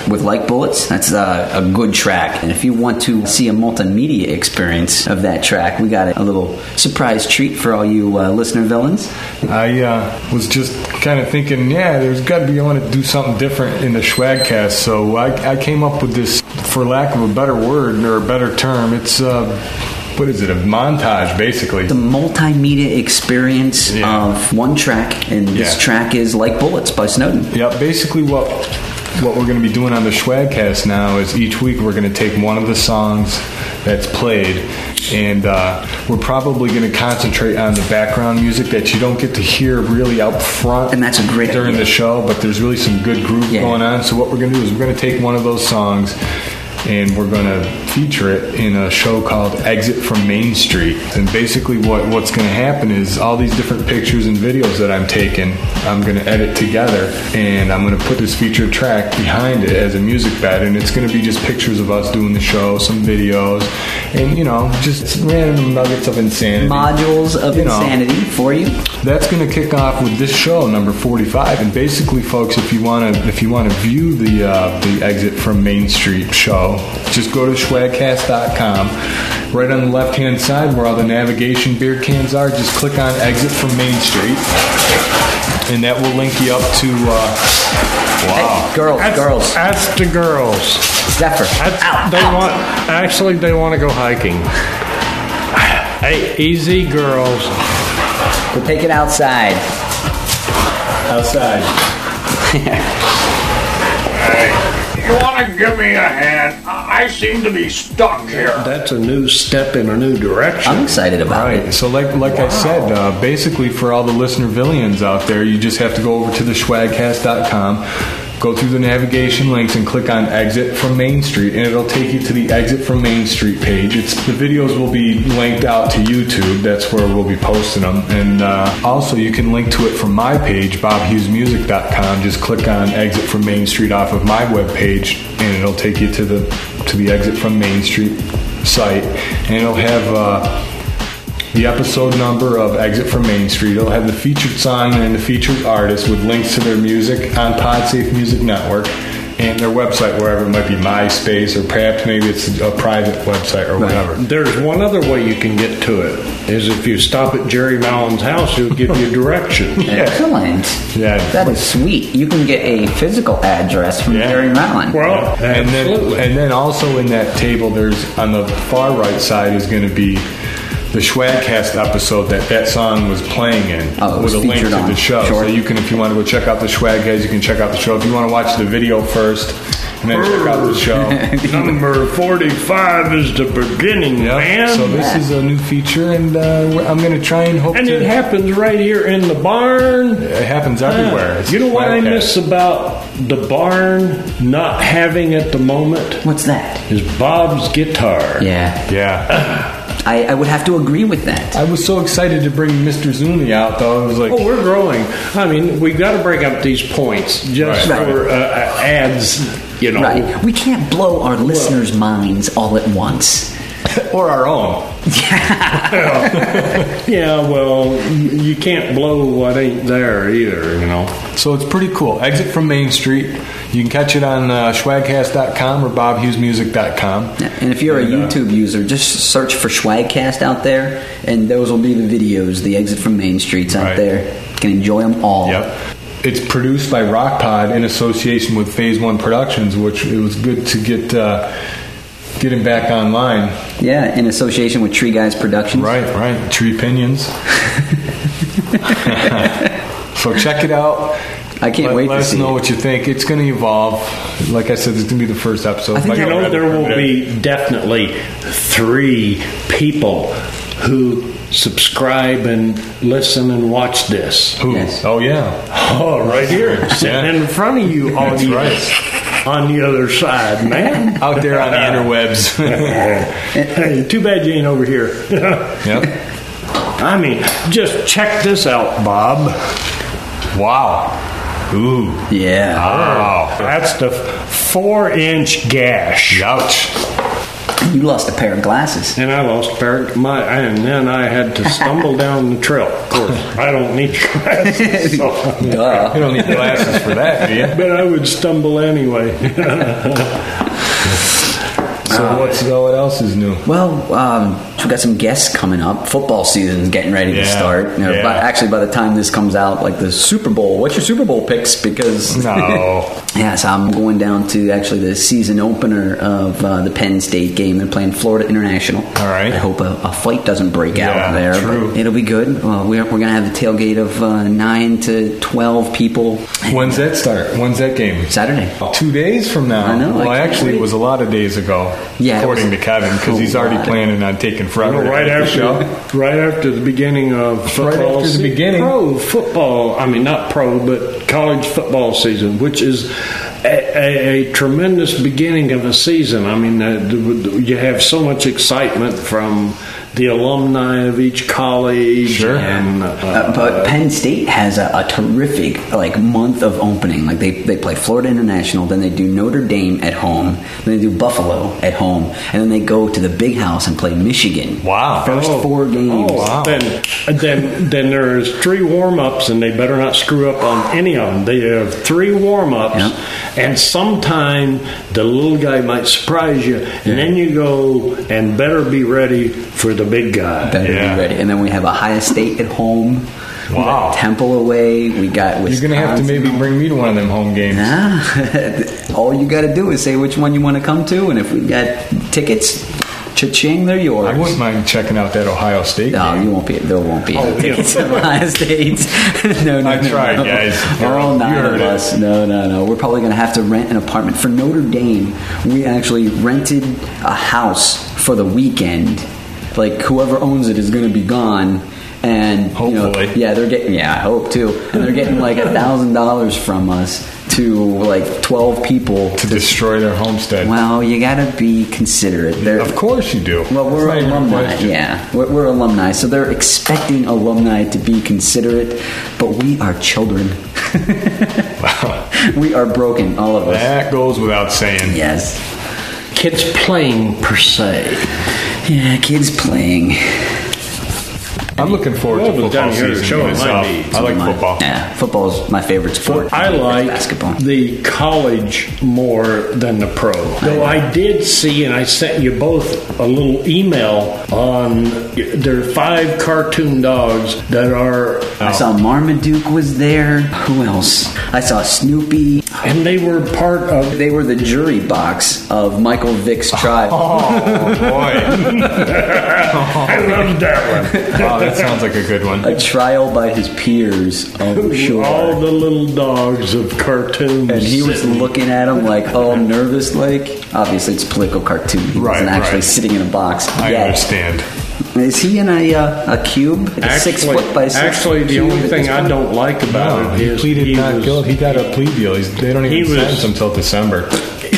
With Like Bullets. That's uh, a good track. And if you want to see a multimedia experience of that track, we got a, a little surprise treat for all you uh, listener villains. I uh, was just kind of thinking, yeah, there's got to be, I want to do something different in the Schwagcast. So I, I came up with this, for lack of a better word or a better term, it's, uh, what is it, a montage basically. The multimedia experience of one track, and this track is Like Bullets by Snowden. Yeah, basically what what we're going to be doing on the Schwagcast now is each week we're going to take one of the songs that's played, and uh, we're probably going to concentrate on the background music that you don't get to hear really out front. And that's a great during idea. the show, but there's really some good groove Yeah. going on. So what we're going to do is we're going to take one of those songs. And we're going to feature it in a show called Exit from Main Street. And basically, what, what's going to happen is all these different pictures and videos that I'm taking, I'm going to edit together, and I'm going to put this featured track behind it as a music bed. And it's going to be just pictures of us doing the show, some videos, and you know, just random nuggets of insanity. Modules of You know. insanity for you. That's going to kick off with this show, number 45. And basically, folks, if you want to, if you want to view the uh, the exit from Main Street show, just go to schwagcast.com. Right on the left hand side, where all the navigation beer cans are, just click on exit from Main Street, and that will link you up to. Uh, wow, girls, girls. That's the girls. Zephyr. That's, they want. Actually, they want to go hiking. Hey, easy, girls. We'll take it outside. outside. you want to give me a hand? I I seem to be stuck here. That's a new step in a new direction. I'm excited about Right. So, like like I said, uh, basically for all the listener villians out there, you just have to go over to the schwagcast.com, go through the navigation links, and click on "Exit from Main Street," and it'll take you to the "Exit from Main Street" page. It's the videos will be linked out to YouTube. That's where we'll be posting them, and uh, also you can link to it from my page, BobHughesMusic.com. Just click on "Exit from Main Street" off of my webpage, and it'll take you to the to the "Exit from Main Street" site, and it'll have. Uh, the episode number of Exit from Main Street. It'll have the featured song and the featured artist with links to their music on Podsafe Music Network and their website, wherever it might be MySpace or perhaps maybe it's a private website or whatever. There's one other way you can get to it. Is if you stop at Jerry Mallen's house, he'll give you directions. Excellent. Yeah. That is sweet. You can get a physical address from Yeah. Jerry Mallen. Well, And then, absolutely. and then also in that table, there's on the far right side is going to be the Schwagcast episode that that song was playing in Oh, it with was a link to on. the show. Sure. So you can, if you want to go check out the Schwagcast, you can check out the show. If you want to watch the video first and then check out the show. Number 45 is the beginning, Yep. man. So this is a new feature, and uh, I'm going to try and hope and to. it happens right here in the barn. It happens everywhere. It's You know what I miss about the barn not having at the moment? What's that? Is Bob's guitar. Yeah. Yeah. I, I would have to agree with that. I was so excited to bring Mr. Zuni out, though. I was like, Oh, we're growing. I mean, we've got to break up these points just Right. for uh, uh, ads, you know. Right. We can't blow our listeners' minds all at once. or our own. Yeah, yeah, well, you you can't blow what ain't there either, you know. So it's pretty cool. Exit from Main Street. You can catch it on uh, schwagcast.com or bobhughesmusic.com. And if you're a And, uh, YouTube user, just search for Schwagcast out there, and those will be the videos, the exit from Main Streets out Right. there. You can enjoy them all. Yep. It's produced by Rock Pod in association with Phase One Productions, which it was good to get uh, get him back online. Yeah, in association with Tree Guys Productions. Right, right. Tree Pinions. so check it out. I can't let, wait let to us see know it. what you think. It's going to evolve. Like I said, it's going to be the first episode. I think You know, read- there will be definitely three people who subscribe and listen and watch this. Who? Yes. Oh yeah. Oh, right here, sitting in front of you, That's audience, on the other side, man. Out there on the interwebs. hey, too bad you ain't over here. yep. I mean, just check this out, Bob. Wow. Ooh. Yeah. Wow. That's the four-inch gash. Ouch. You lost a pair of glasses. And I lost a pair of my, and then I had to stumble down the trail. Of course, I don't need glasses, so- Duh. You don't need glasses for that, do you? but I would stumble anyway. So what's uh, what else is new? Well, um, we got some guests coming up. Football season's getting ready to start. You know, yeah. But actually, by the time this comes out, like the Super Bowl, what's your Super Bowl picks? Because No. Yes, I'm going down to actually the season opener of uh, the Penn State game. They're playing Florida International. All right. I hope a, a fight doesn't break Yeah, out there. true. It'll be good. Uh, we're we're going to have the tailgate of uh, 9 to 12 people. When's that start? When's that game? Saturday. Two days from now. I know, Well, can't actually, wait. it was a lot of days ago. Yeah, according was to Kevin, because he's already lot. planning on taking forever. to right after, show. right after the beginning of football. after the beginning. pro football. I mean, not pro, but college football season, which is a, a, a tremendous beginning of a season. I mean, uh, the- the- you have so much excitement from the alumni of each college. Sure. and uh, Uh, but Penn State has a, a terrific like month of opening. Like they, they play Florida International, then they do Notre Dame at home, then they do Buffalo at home, and then they go to the Big House and play Michigan. Wow. First Oh. four games. Oh, wow. Then, then, then there's three warm ups, and they better not screw up on any of them. They have three warm ups, Yep. and sometime the little guy might surprise you, and then you go and better be ready for the big guy. Better Yeah. be ready. And then we have Ohio State at home. We got Wow. Temple away. We got You're going to have to maybe bring me to one of them home games. Nah. All you got to do is say which one you want to come to, and if we got tickets, Cha-ching, they're yours. I wouldn't mind checking out that Ohio State No, game. you won't be. There won't be Oh, tickets yeah. Ohio State. no, no, I no, tried, no. guys. All nine heard of it. us. No, no, no. We're probably going to have to rent an apartment for Notre Dame. We actually rented a house for the weekend. Like whoever owns it is going to be gone. And you know, yeah, they're getting. Yeah, I hope too. And they're getting like a thousand dollars from us to like twelve people. to destroy their homestead. Well, you got to be considerate. They're, Of course you do. well, we're It's not even a alumni. Yeah, we're, we're alumni, so they're expecting alumni to be considerate, but we are children. wow, we are broken, all of us. That goes without saying. Yes. Kids playing per se. Yeah, kids playing. I'm looking forward Well, to but down football here, season showing my myself. I like My- football. Yeah, football's my favorite sport. I like basketball. the college more than the pro. Though I did see, and I sent you both a little email on there are five cartoon dogs that are, I saw Marmaduke was there. Who else? I saw Snoopy. and they were part of. They were the jury box of Michael Vick's trial. Oh boy! I loved that one. oh, that sounds like a good one. A trial by his peers. Oh, sure. All the little dogs of cartoons. And he was looking at him like, all nervous, like. Obviously, it's a political cartoon. He Right, wasn't actually right. sitting in a box. I yet. understand. Is he in a uh, a cube? Like a six Actually- foot by six Actually, the cube only thing I don't like about No, it he is pleaded he not was, guilty. He got a plea deal. He's, they don't even sentence him until December.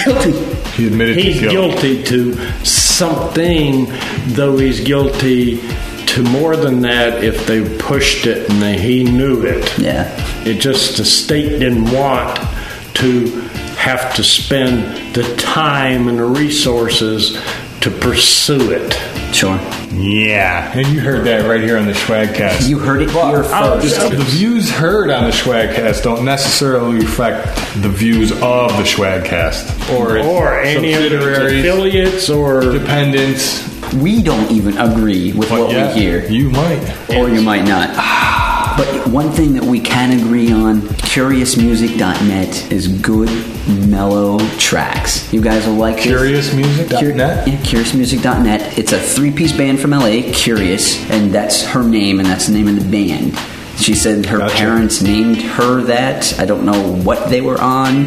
Guilty. He admitted He's to guilt. guilty to something, though he's guilty to more than that if they pushed it and they, he knew it. Yeah. It just the state didn't want to have to spend the time and the resources to pursue it. Sure. Yeah, and you heard that right here on the Schwagcast. You heard it here I'll- first. I'll- the views heard on the Schwagcast don't necessarily reflect the views of the Schwagcast or Or any of its subsidiaries, affiliates or dependents. We don't even agree with But what yeah, we hear. you might. or you might not. But one thing that we can agree on CuriousMusic.net is good, mellow tracks. You guys will like. CuriousMusic.net? Cur- Yeah, CuriousMusic.net. It's a three piece band from LA, Curious, and that's her name, and that's the name of the band. She said her Gotcha. parents named her that. I don't know what they were on.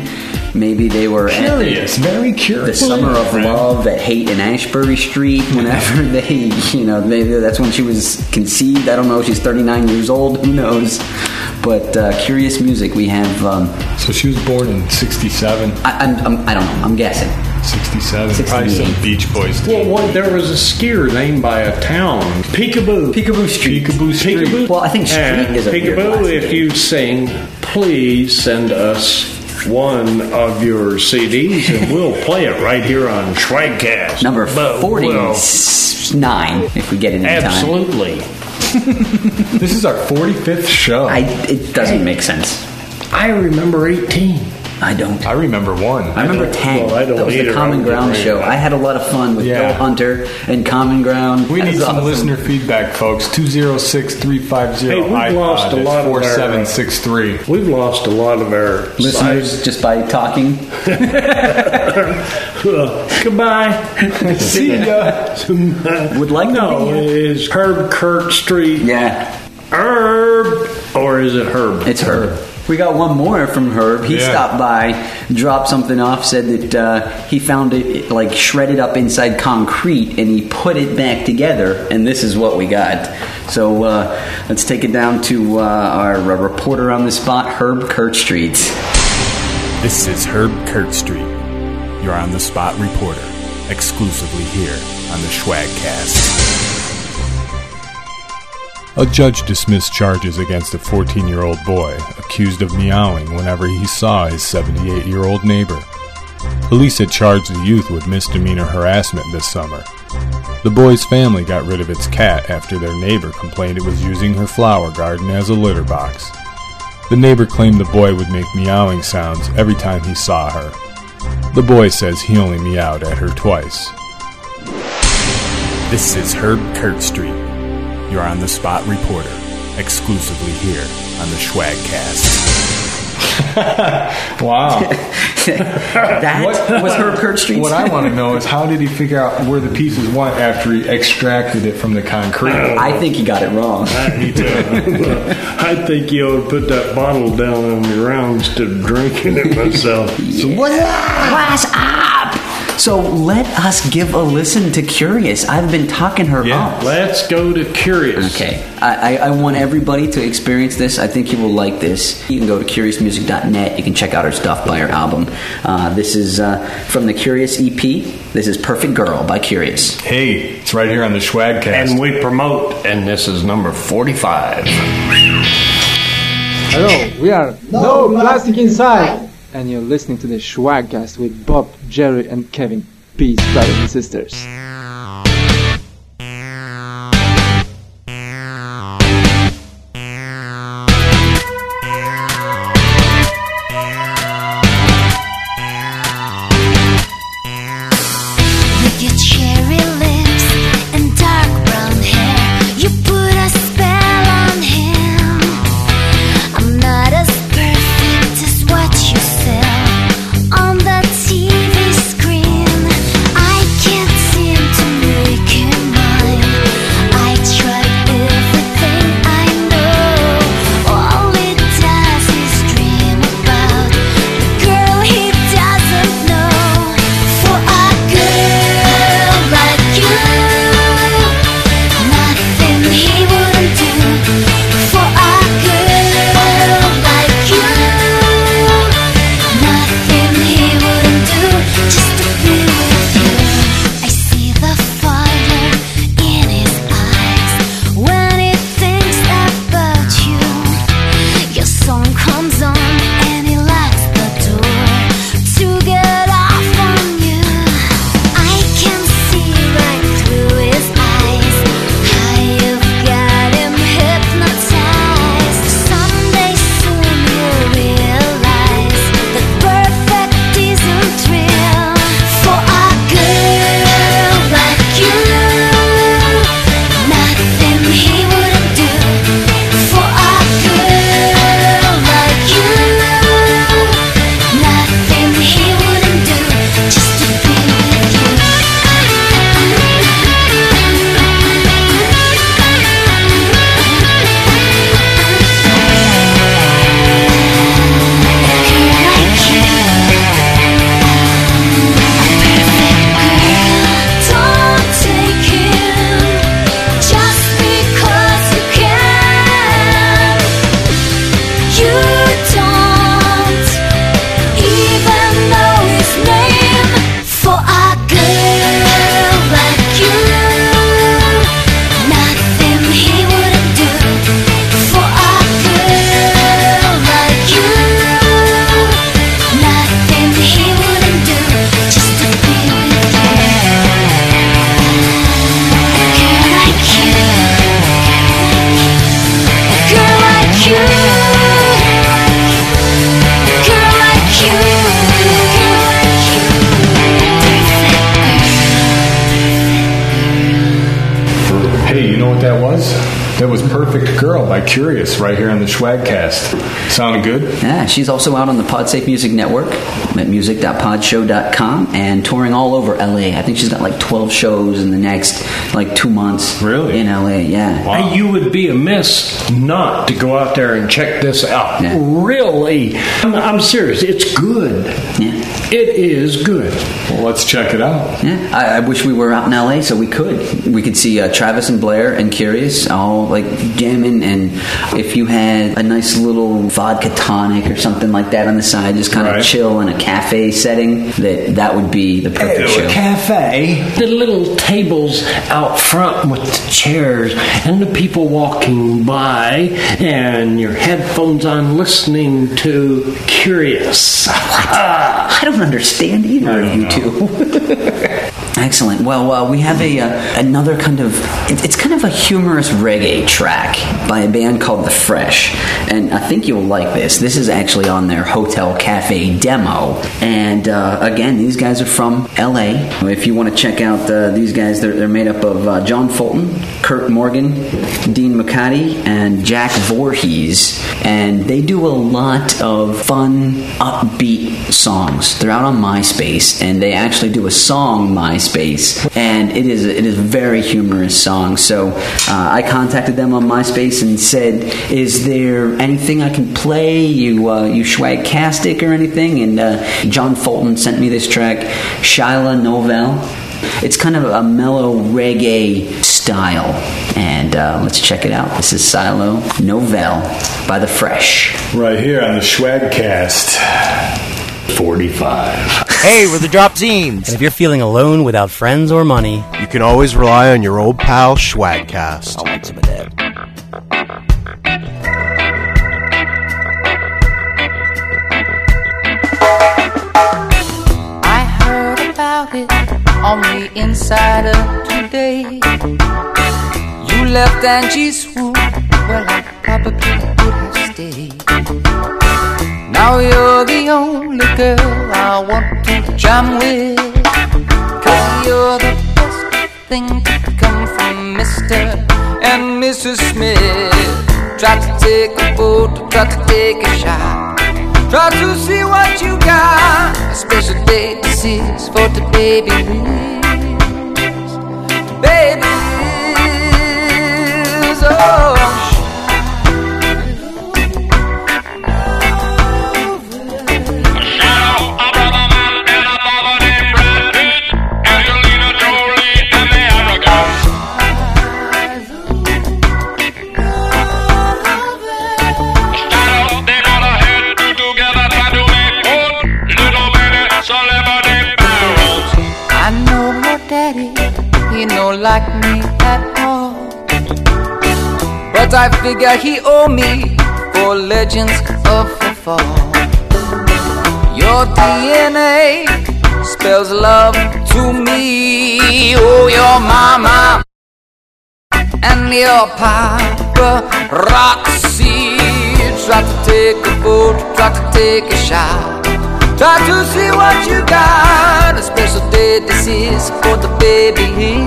Maybe they were at the- Curious, very the curious. summer of love at Haight and Ashbury Street. Whenever they, you know, they, that's when she was conceived. I don't know. She's 39 years old. Who knows? But uh, curious music. We have. Um, So she was born in 67. I, I'm, I'm, I don't know. I'm guessing. 67. Probably some Beach Boys. Well, what, there was a skier named by a town, Peekaboo. Peekaboo Street. Peekaboo Street. Peekaboo. Well, I think Street And is a weird Peekaboo. If you sing, please send us one of your CDs, and we'll play it right here on Schwagcast. Number But 49, we'll- if we get it in time. absolutely. This is our 45th show. I, I, it doesn't make sense. I remember 18. I don't. I remember one. I remember Tang. well, I don't that was the. Common Ground show. ready. I had a lot of fun with Yeah. Bill Hunter and Common Ground. We need some awesome. listener feedback, folks. 206 350 Hey, we've lost a lot of our- uh, 4763. We've lost a lot of our Listeners, just by talking. Goodbye. See ya. Would like to no, be it Herb Curtstreet. Yeah, Herb, or is it Herb? it's Herb. We got one more from Herb. He Yeah. stopped by, dropped something off, said that uh, he found it like shredded up inside concrete, and he put it back together, and this is what we got. So uh, let's take it down to uh, our uh, reporter on the spot, Herb Curtstreet. This is Herb Curtstreet, your on the spot reporter, exclusively here on the Schwagcast. A judge dismissed charges against a 14 year old boy accused of meowing whenever he saw his 78 year old neighbor. Police had charged the youth with misdemeanor harassment this summer. The boy's family got rid of its cat after their neighbor complained it was using her flower garden as a litter box. The neighbor claimed the boy would make meowing sounds every time he saw her. The boy says he only meowed at her twice. This is Herb Curtstreet, your on the spot reporter, exclusively here on the Schwagcast. wow. that was Herb Curtstreet. What I want to know is how did he figure out where the pieces went after he extracted it from the concrete? I think he got it wrong. Me too. I think you ought to put that bottle down on the ground instead of drinking it myself. So what? What's up? Ah! So let us give a listen to Curious. I've been talking her up. Let's go to Curious. Okay. I, I, I want everybody to experience this. I think you will like this. You can go to curiousmusic.net. You can check out her stuff, buy her album. Uh, this is uh, from the Curious EP. This is Perfect Girl by Curious. Hey, it's right here on the Schwagcast. And we promote, and this is number 45. Hello, we are No Plastic Inside, and you're listening to the Schwagcast with Bob, Jerry, and Kevin. Peace, brothers and sisters. Schwagcast. Sounded good? Yeah, she's also out on the PodSafe Music Network at music.podshow.com and touring all over LA. I think she's got like 12 shows in the next like two months. Really? In LA, yeah. Hey, you would be amiss not to go out there and check this out. Really, I'm, I'm serious. It's good. Yeah. It is good. Well, let's check it out. Yeah, I, I wish we were out in LA so we could. We could see uh, Travis and Blair and Curious all like jamming, and if you had a nice little vodka tonic or something like that on the side, just kind of chill in a cafe setting, that that would be the perfect show. cafe. The little tables out front with the chairs and the people walking by, and your headphones on listening to Curious. Ah. I don't understand either of you two. Excellent. Well, uh, we have a uh, another kind of it, it's kind of a humorous reggae track by a band called The Fresh, and I think you'll like this. This is actually on their Hotel Cafe demo, and uh, again, these guys are from L.A. If you want to check out uh, these guys, they're, they're made up of uh, John Fulton, Kurt Morgan, Dean McCarty, and Jack Voorhees, and they do a lot of fun, upbeat songs. They're out on MySpace, and they actually do a song MySpace, and it is it is a very humorous song. So uh, I contacted them on MySpace and said, "Is there anything I can play? You uh, you swagcastic or anything?" And uh, John Fulton sent me this track, Shiloh Nouvel. It's kind of a mellow reggae style, and uh, let's check it out. This is Shiloh Nouvel by The Fresh. Right here on the Schwagcast. 45. Hey, we're the Drop Zines. And if you're feeling alone without friends or money, You can always rely on your old pal Schwagcast. I want some of that. I heard about it on the insider today. You left Angie's swoop, well, I probably would have stayed. Now you're the only girl I want to jam with. Cause you're the best thing to come from Mr. and Mrs. Smith. Try to take a boat, try to take a shot. Try to see what you got. A special day this is for the baby. Babies, oh. I figure he owe me for legends of the fall. Your DNA spells love to me. Oh, your mama and your papa Roxy. Try to take a boat, try to take a shot. Try to see what you got. A special day this is for the baby.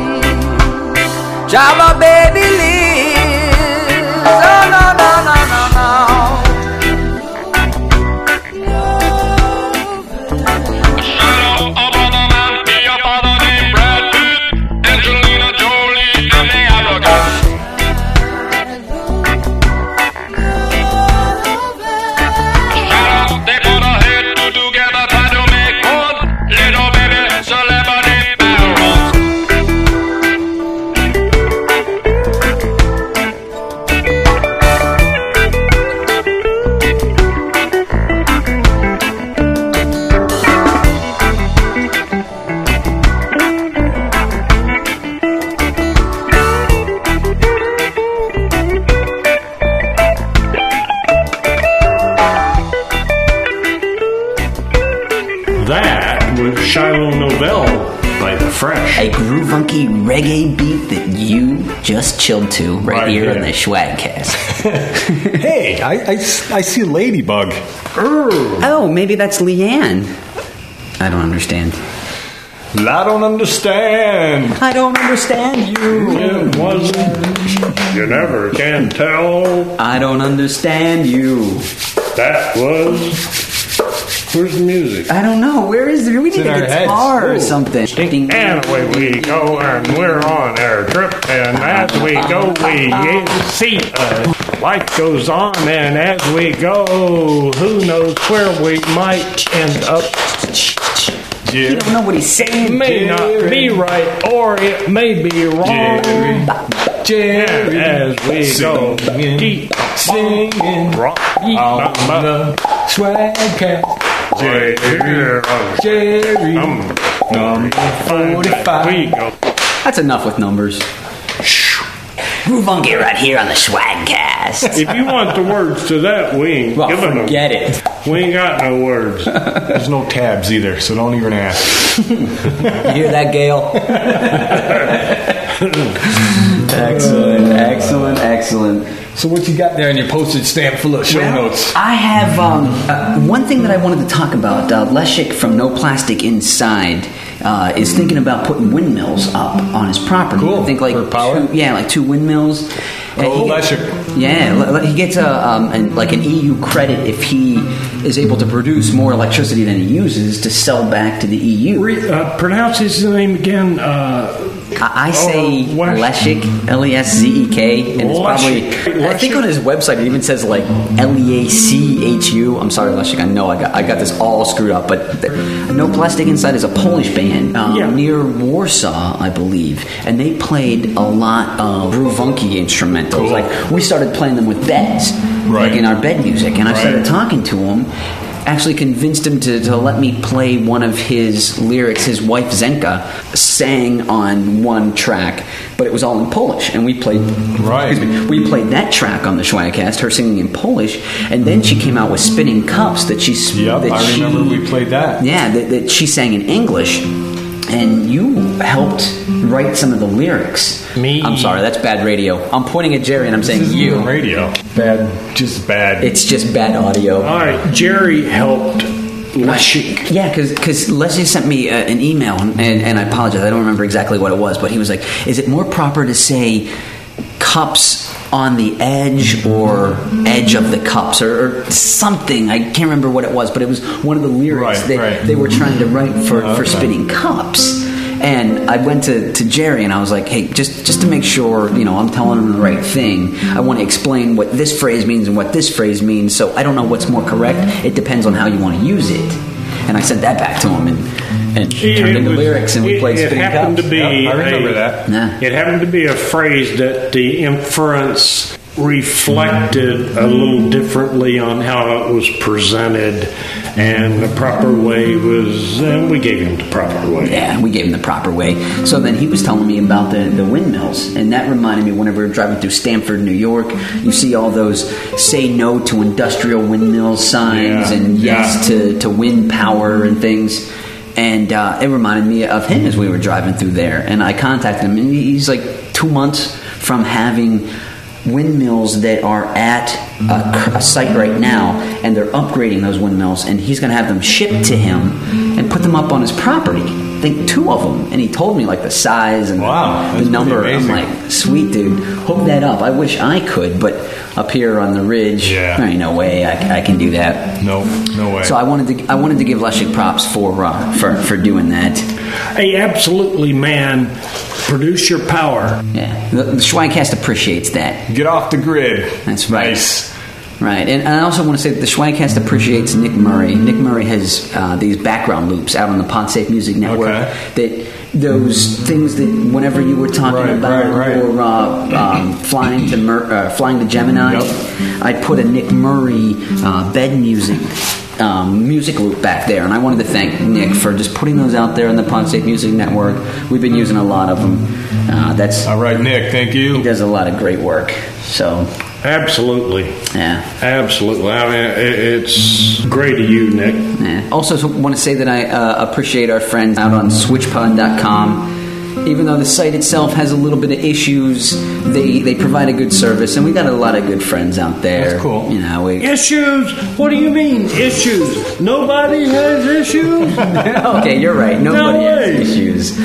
Java baby. Oh Groovunky reggae beat that you just chilled to right, Right here in here. the Schwagcast. hey, I I see Ladybug. Oh, maybe that's Leanne. I don't understand. I don't understand. I don't understand you. It wasn't. You never can tell. I don't understand you. That was. Where's the music? I don't know. Where is it? We need in a guitar or Ooh. something. And away we go, and we're on our trip. And as we go, we see uh, life goes on. And as we go, who knows where we might end up. You don't know what he's saying. It May not be right, or it may be wrong. Jerry, And as we go, singing, keep singing rock, on the Schwagcast. Jerry, Jerry, number 45. We go. That's enough with numbers. Groove Funky right here on the Schwagcast. If you want the words to that, we ain't Well, giving them. forget it. We ain't got no words. There's no tabs either, so don't even ask. You hear that, Gail? excellent, excellent, excellent. So what you got there in your postage stamp full of show Well, notes? I have um, uh, one thing that I wanted to talk about. Uh, Leszek from No Plastic Inside uh, is thinking about putting windmills up on his property. Cool. I think like For power? Two, yeah, like two windmills. Go he. Yeah, l- l- he gets a um, an, like an EU credit if he is able to produce more electricity than he uses to sell back to the EU. Re- uh, pronounce his name again. Uh, I, I say Oh, L E S Z E K, and it's probably. I think on his website it even says like L E A C H U. I'm sorry, Leszek. I know I got I got this all screwed up, but the, No Plastic Inside is a Polish band um, Yeah. near Warsaw, I believe, and they played a lot of Groovunky instrumentals. Cool. Like we started playing them with beds, Right. like in our bed music, and I started talking to him. Actually, convinced him to, to let me play one of his lyrics. His wife Zenka sang on one track, but it was all in Polish, and we played. Right. Me, we played that track on the Schwagcast, her singing in Polish, and then she came out with spinning cups that she. Yep, that I she- remember we played that. yeah, that, that she sang in English, and you helped write some of the lyrics. Me. I'm sorry, that's bad radio. I'm pointing at Jerry and I'm saying isn't you. radio. Bad, just bad. It's just bad audio. all right, Jerry helped Leszek. Yeah, because Leslie sent me uh, an email, and, and I apologize, I don't remember exactly what it was, but he was like, "Is it more proper to say cups on the edge or edge of the cups or, or something?" I can't remember what it was, but it was one of the lyrics Right, that right. they were trying to write for, uh-huh, for Okay. spinning cups. And I went to, to Jerry and I was like, hey, just, just to make sure, you know, I'm telling him the right thing, I want to explain what this phrase means and what this phrase means. So I don't know what's more correct. It depends on how you want to use it. And I sent that back to him and, and turned into was- lyrics and we it, played it spinning happened cups. to be Yep, I remember a- that. Yeah. It happened to be a phrase that the inference reflected a little differently on how it was presented, and the proper way was. And we gave him the proper way. Yeah, we gave him the proper way. So then he was telling me about the, the windmills, and that reminded me whenever we were driving through Stamford, New York, you see all those say no to industrial windmill signs Yeah, and yes yeah. to, to wind power and things. And uh, it reminded me of him as we were driving through there. And I contacted him, and he's like two months from having windmills that are at a, a site right now, and they're upgrading those windmills, and he's going to have them shipped to him and put them up on his property. I think two of them, and he told me like the size and Wow, the that's number. pretty I'm like, sweet dude, hook that up. I wish I could, but up here on the ridge, Yeah. there ain't no way I, I can do that. No, no way. So I wanted to I wanted to give Leszek props for uh, for for doing that. Hey, absolutely, man. Produce your power. Yeah, the, the Schwagcast appreciates that. Get off the grid. That's right. Nice. Right, and I also want to say that the Schwagcast appreciates Nick Murray. Nick Murray has uh, these background loops out on the PodSafe Music Network. Okay. That those things that whenever you were talking Right, about right, right. your uh, um, flying to Mer- uh, flying to Gemini, I put a Nick Murray uh, bed music. Um, music loop back there, and I wanted to thank Nick for just putting those out there on the PodSafe Music Network. We've been using a lot of them. Uh, that's all right, Nick. Thank you. He does a lot of great work. So Absolutely. yeah, Absolutely. I mean, it's great of you, Nick. Yeah. Also, want to say that I uh, appreciate our friends out on SwitchPod.com. Even though the site itself has a little bit of issues, they they provide a good service, and we got a lot of good friends out there. That's cool. You know, we, Issues? What do you mean, issues? Nobody has issues? okay, you're right. Nobody No has issues.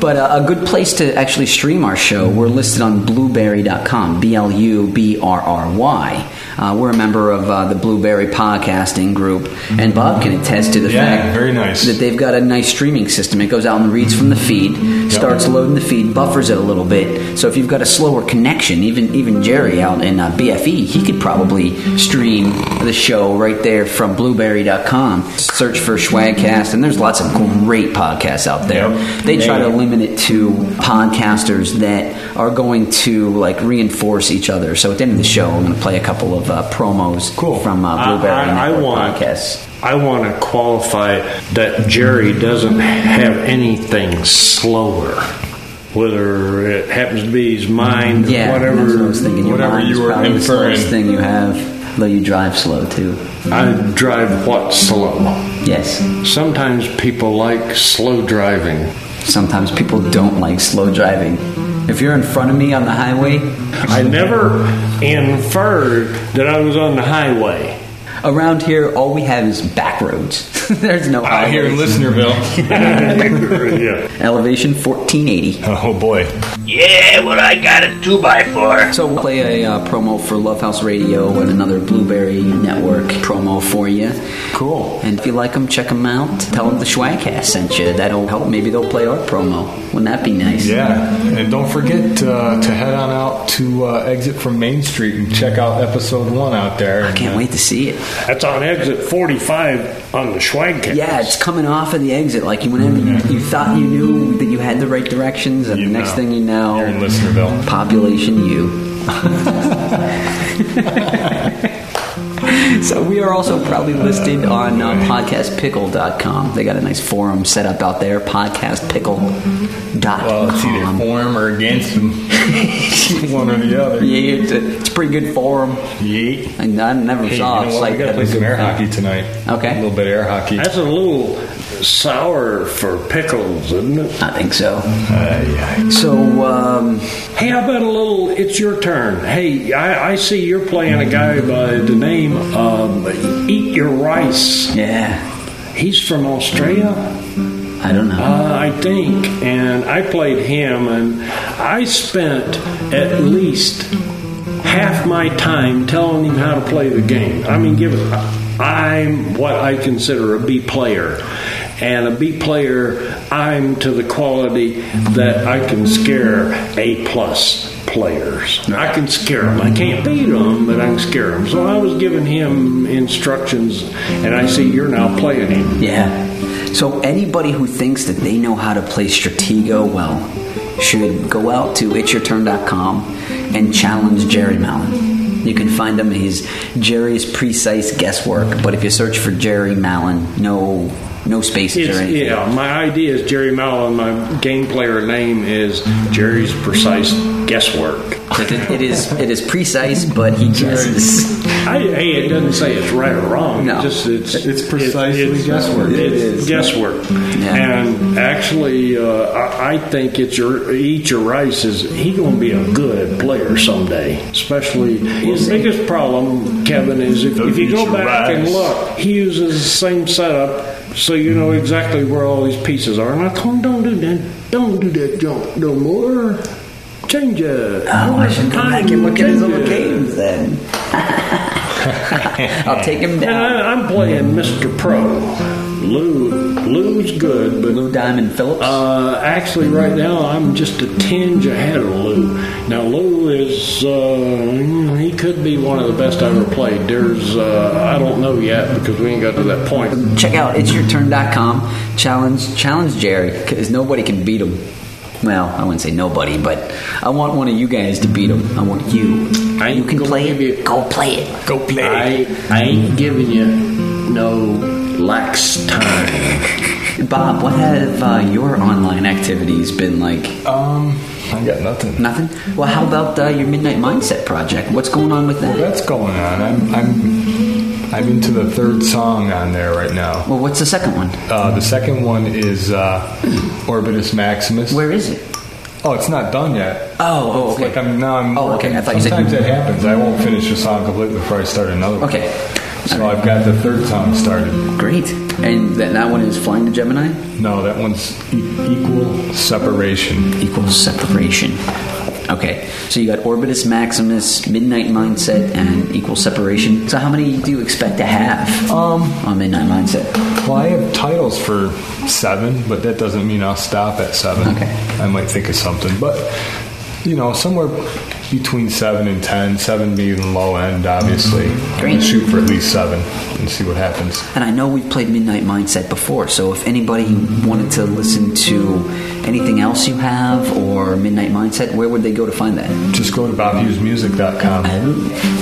But uh, a good place to actually stream our show, we're listed on blubrry.com, B L U B R R Y. Uh, we're a member of uh, the Blubrry Podcasting Group, and Bob can attest to the Yeah, fact very nice. that they've got a nice streaming system. It goes out and reads from the feed, starts loading the feed, buffers it a little bit. So if you've got a slower connection, even even Jerry out in uh, BFE, he could probably stream the show right there from Blubrry.com. Search for Schwagcast, and there's lots of great podcasts out there. They try to limit it to podcasters that are going to like reinforce each other. So at the end of the show, I'm going to play a couple of uh, promos cool. from uh, Blubrry I, I Network want, podcasts. I want to qualify that Jerry doesn't have anything slower whether it happens to be his mind, Yeah, whatever. that's what I was thinking. Your mind is probably the slowest thing you have, though you drive slow too. I drive what slow? Yes. Sometimes people like slow driving. Sometimes people don't like slow driving. If you're in front of me on the highway, I never inferred that I was on the highway. Around here, all we have is back roads. There's no Out here in highways. yeah. Elevation 1480. Oh boy. Yeah, well, I got a 2x4. So we'll play a uh, promo for Love House Radio and another Blubrry Network promo for you. Cool. And if you like them, check them out. Tell them the Schwagcast sent you. That'll help. Maybe they'll play our promo. Wouldn't that be nice? Yeah, and don't forget uh, to head on out to uh, Exit from Main Street and check out episode one out there. I can't wait to see it. That's on exit 45 on the Schwagcast. Yeah, it's coming off of the exit. Like you, whenever mm-hmm. you thought you knew that you had the right directions, and the next know. thing you know, You're in Listenerville. population U. so we are also probably listed on uh, podcastpickle.com. They got a nice forum set up out there, podcastpickle.com. Well, it's either for him or against him. One or the other. Yeah, it's a, it's a pretty good forum. Yeet. I, I never Hey, saw you a know what? site We gotta that play was some good air for that. hockey tonight. Okay. A little bit of air hockey. That's a little sour for pickles, isn't it? I think so. Uh, So, um, Hey, how about a little? It's your turn. Hey, I, I see you're playing a guy by the name of Eat Your Rice. yeah, He's from Australia, I don't know. uh, I think, and I played him, and I spent at least half my time telling him how to play the game. I mean, give it. I'm what I consider a B player. And a B player, I'm to the quality that I can scare A plus players. I can scare them. I can't beat them, but I can scare them. So I was giving him instructions, and I see you're now playing him. Yeah. So anybody who thinks that they know how to play Stratego well should go out to itsyourturn.com and challenge Jerry Mallen. You can find him. He's Jerry's precise guesswork. But if you search for Jerry Mallen, no no spaces It's, or anything. yeah, my idea is Jerry Mallen. My game player name is Jerry's Precise Guesswork. It, it is it is precise, but he guesses. I, hey, it doesn't say it's right or wrong. No. It's just it's It's precisely it's, guesswork. It's It is. guesswork. Yeah. And actually, uh, I, I think it's your eat your rice is he going to be a good player someday. Especially his biggest problem, Kevin, is if, if you go Your back and look, he uses the same setup. So you know exactly where all these pieces are, and I told him, "Don't do that, don't do that junk no more. Change it. Oh, I should go back and look at his Change games then. I'll take him And down. I, I'm playing Mr. Pro. Lou, Lou's good, but Lou Diamond Phillips. uh, actually, right now I'm just a tinge ahead of Lou. Now Lou is uh, he could be one of the best I ever played. There's uh, I don't know yet because we ain't got to that point. Check out itsyourturn.com. Challenge challenge Jerry because nobody can beat him. Well, I wouldn't say nobody, but I want one of you guys to beat him. I want you. I you can play give it. you- Go play it. Go play. I I ain't giving you no lax time. Bob, what have uh, your online activities been like? Um, I got nothing. Nothing. Well, how about uh, your Midnight Mindset project? What's going on with that? That's going on. I'm I'm I'm into the third song on there right now. Well, what's the second one? Uh, the second one is uh, Orbitus Maximus. Where is it? Oh, it's not done yet. Oh, oh, It's okay. like I'm now I'm Oh, okay. I thought you said- Sometimes that happens. I won't finish a song completely before I start another one. Okay. So I've got the third song started. Great. And that, that one is Flying to Gemini? No, that one's e- equal separation. Equal separation. Okay. So you got Orbitus Maximus, Midnight Mindset, and Equal Separation. So how many do you expect to have Um, on Midnight Mindset? well, I have titles for seven, but that doesn't mean I'll stop at seven. Okay. I might think of something, but you know, somewhere between seven and ten. Seven being the low end, obviously. Great. Shoot for at least seven and see what happens. And I know we've played Midnight Mindset before, so if anybody wanted to listen to anything else you have or Midnight Mindset, where would they go to find that? Just go to bobhughesmusic.com.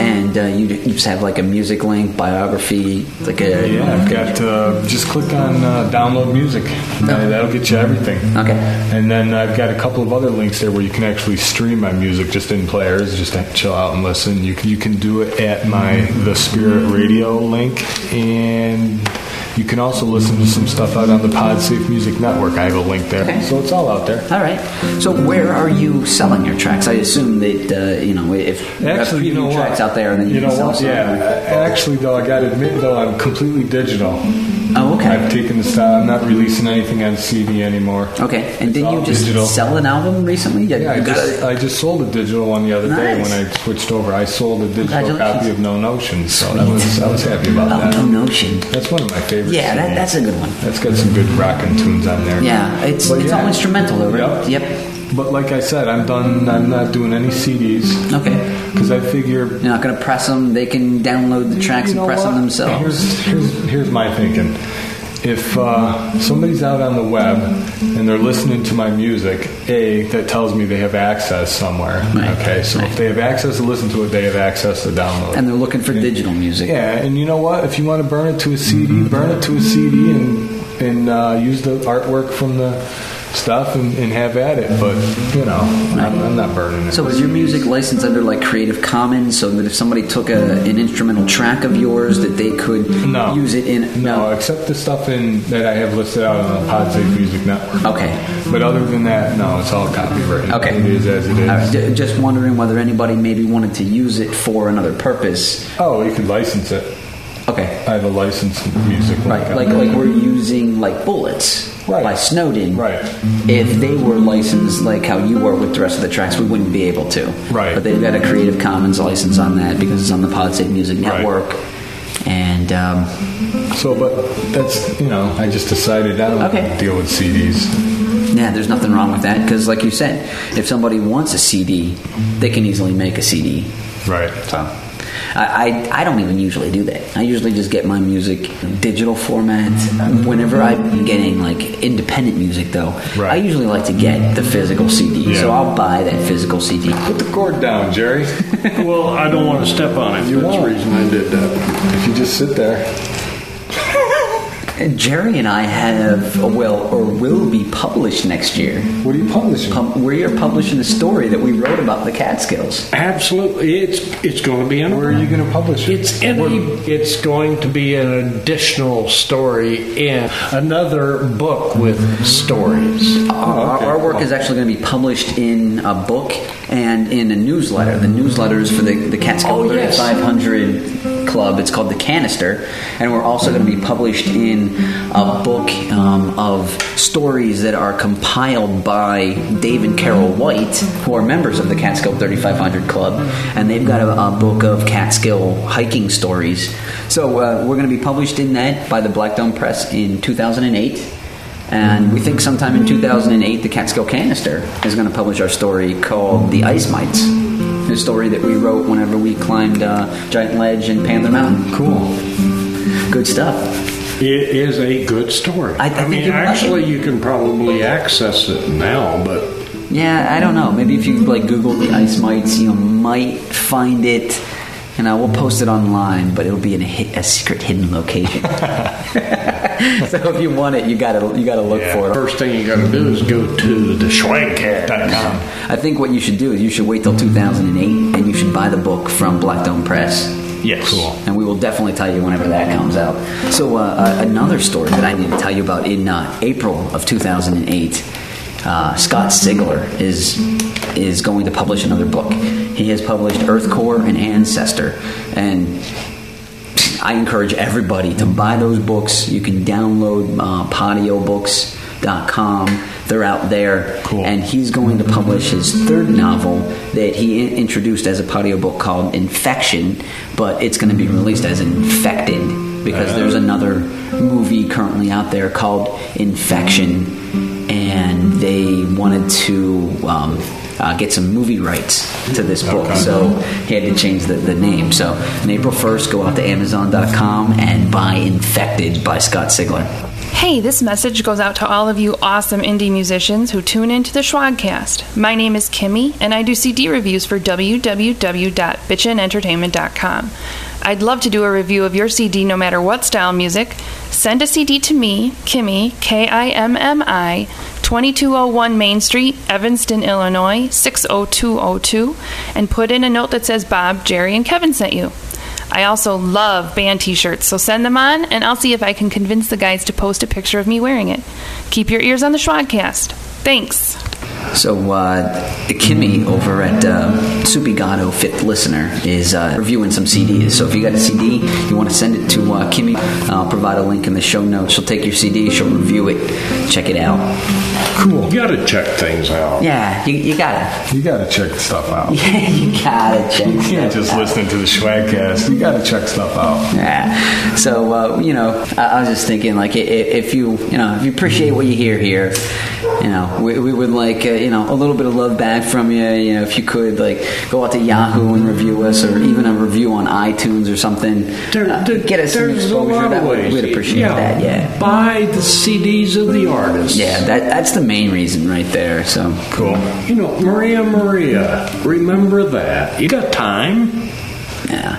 And uh, you, you just have like a music link, biography, like a. Yeah, I've got uh, just click on uh, download music. Uh, that'll get you everything. Okay. And then I've got a couple of other links there where you can actually stream my music just in players, just to chill out and listen. You can, you can do it at my The Spirit Radio link, and you can also listen to some stuff out on the PodSafe Music Network. I have a link there, Okay. so it's all out there. All right. So where are you selling your tracks? I assume that uh, you know if Actually, you preview know what? tracks out there, then you, You can know sell what? some. Yeah. Actually, though, I got to admit, though, I'm completely digital. Oh, okay. I've taken the style. I'm not releasing anything on CD anymore. Okay. And didn't you just digital. sell an album recently? Yeah, I you got just, I just sold a digital one the other day when I switched over. I sold a digital copy of No Notion, so that was I was happy about Oh, that. No Notion. That's one of my favorites. Yeah, that, that's a good one. That's got some good rockin' tunes on there. Yeah, it's But it's yeah. all instrumental, right? Yep. Yep. But like I said, I'm done. I'm not doing any CDs. Okay. Because I figure You're not going to press them. They can download the tracks You know and press them themselves. Here's, here's, here's my thinking. If uh, somebody's out on the web and they're listening to my music, A, that tells me they have access somewhere. Okay, so if they have access to listen to it, they have access to download. and they're looking for digital music. Yeah, and you know what? If you want to burn it to a CD, burn it to a CD and and uh, use the artwork from the stuff and, and have at it. But you know, I'm, I'm not burning it. So is your music licensed under like Creative Commons, so that if somebody took a, an instrumental track of yours, that they could No. use it in? No, except the stuff in that I have listed out on the PodSafe Music Network. Okay. But other than that, no, it's all copyrighted. Okay. It is as it is. Right, ju- just wondering whether anybody maybe wanted to use it for another purpose. Oh, you could license it. Okay. I have a licensed music. Right, like like we're using like bullets Right. by Snowden. Right. If they were licensed like how you were with the rest of the tracks, we wouldn't be able to. Right. But they've got a Creative Commons license on that because it's on the PodSafe Music Right. Network. And um, So, but that's you know, I just decided I don't Okay. deal with CDs. yeah, there's nothing wrong with that because, like you said, if somebody wants a CD, they can easily make a CD. Right. So. I, I, I don't even usually do that. I usually just get my music in digital format. Whenever I'm getting like independent music, though, Right. I usually like to get the physical CD. Yeah. So I'll buy that physical CD. Put the cord down, Jerry. Well, I don't want to step on it. You That's won't. reason I did that. if you just sit there. And Jerry and I have, well, or will be published next year. What are you publishing? Pub- we are publishing a story that we wrote about the Catskills. Absolutely, it's it's going to be in. Where are you going to publish it? It's in a, it's going to be an additional story in another book with stories. Our, our work is actually going to be published in a book and in a newsletter. The newsletters for the, the Catskill Oh, yes. 3500 Club. It's called The Canister. And we're also going to be published in a book um, of stories that are compiled by Dave and Carol White, who are members of the Catskill 3500 Club. And they've got a, a book of Catskill hiking stories. So uh, we're going to be published in that by the Black Dome Press in 2008. And we think sometime in 2008, the Catskill Canister is going to publish our story called The Ice Mites. The story that we wrote whenever we climbed uh, Giant Ledge and Panther Mountain. Cool. Good stuff. It is a good story. I- I think mean, you'd like actually, you can probably access it now, but Yeah, I don't know. Maybe if you like Google the ice mites, you might find it. And I will post it online, but it'll be in a, a secret hidden location. so if you want it, you gotta you gotta look for it. first thing you got to do is go to the schwagcast.com. I think what you should do is you should wait till 2008 and you should buy the book from Black Dome Press. Yes. Cool. And we will definitely tell you whenever that comes out. So, uh, uh, another story that I need to tell you about in uh, April of 2008, uh, Scott Sigler is is going to publish another book. He has published EarthCore and Ancestor, and I encourage everybody to buy those books. You can download uh, podiobooks.com. They're out there. Cool. And he's going to publish his third novel that he in- introduced as a podio book called Infection, but it's going to be released as Infected because there's another movie currently out there called Infection, and they wanted to. Um, uh, get some movie rights to this book. So he had to change the, the name. So on April 1st, go out to Amazon.com and buy Infected by Scott Sigler. Hey, this message goes out to all of you awesome indie musicians who tune into the Schwagcast. My name is Kimmy, and I do CD reviews for www.bitchinentertainment.com. I'd love to do a review of your CD no matter what style music. Send a CD to me, Kimmy, K I M M I, 2201 Main Street, Evanston, Illinois, 60202, and put in a note that says Bob, Jerry, and Kevin sent you. I also love band t shirts, so send them on, and I'll see if I can convince the guys to post a picture of me wearing it. Keep your ears on the Schwagcast. Thanks. So, uh, Kimmy over at uh, Supigato Fifth Listener is uh, reviewing some CDs. So, if you got a CD, you want to send it to uh, Kimmy, I'll provide a link in the show notes. She'll take your CD, she'll review it, check it out. Cool. You gotta check things out. Yeah, you, you gotta. You gotta check stuff out. Yeah, you gotta check. You can't just listen to the Schwagcast. You gotta check stuff out. Yeah. So uh, you know, I, I was just thinking, like, if you you know, if you appreciate what you hear here, you know, we, we would like you know a little bit of love back from you. You know, if you could like go out to Yahoo and review us, or even a review on iTunes or something. Uh, get us some exposure. lot That ways. we'd appreciate Yeah. that. Yeah. Buy the CDs of the artists. Yeah, that that's the main reason right there. So cool. You know, Maria Maria, remember that. You got time. Yeah.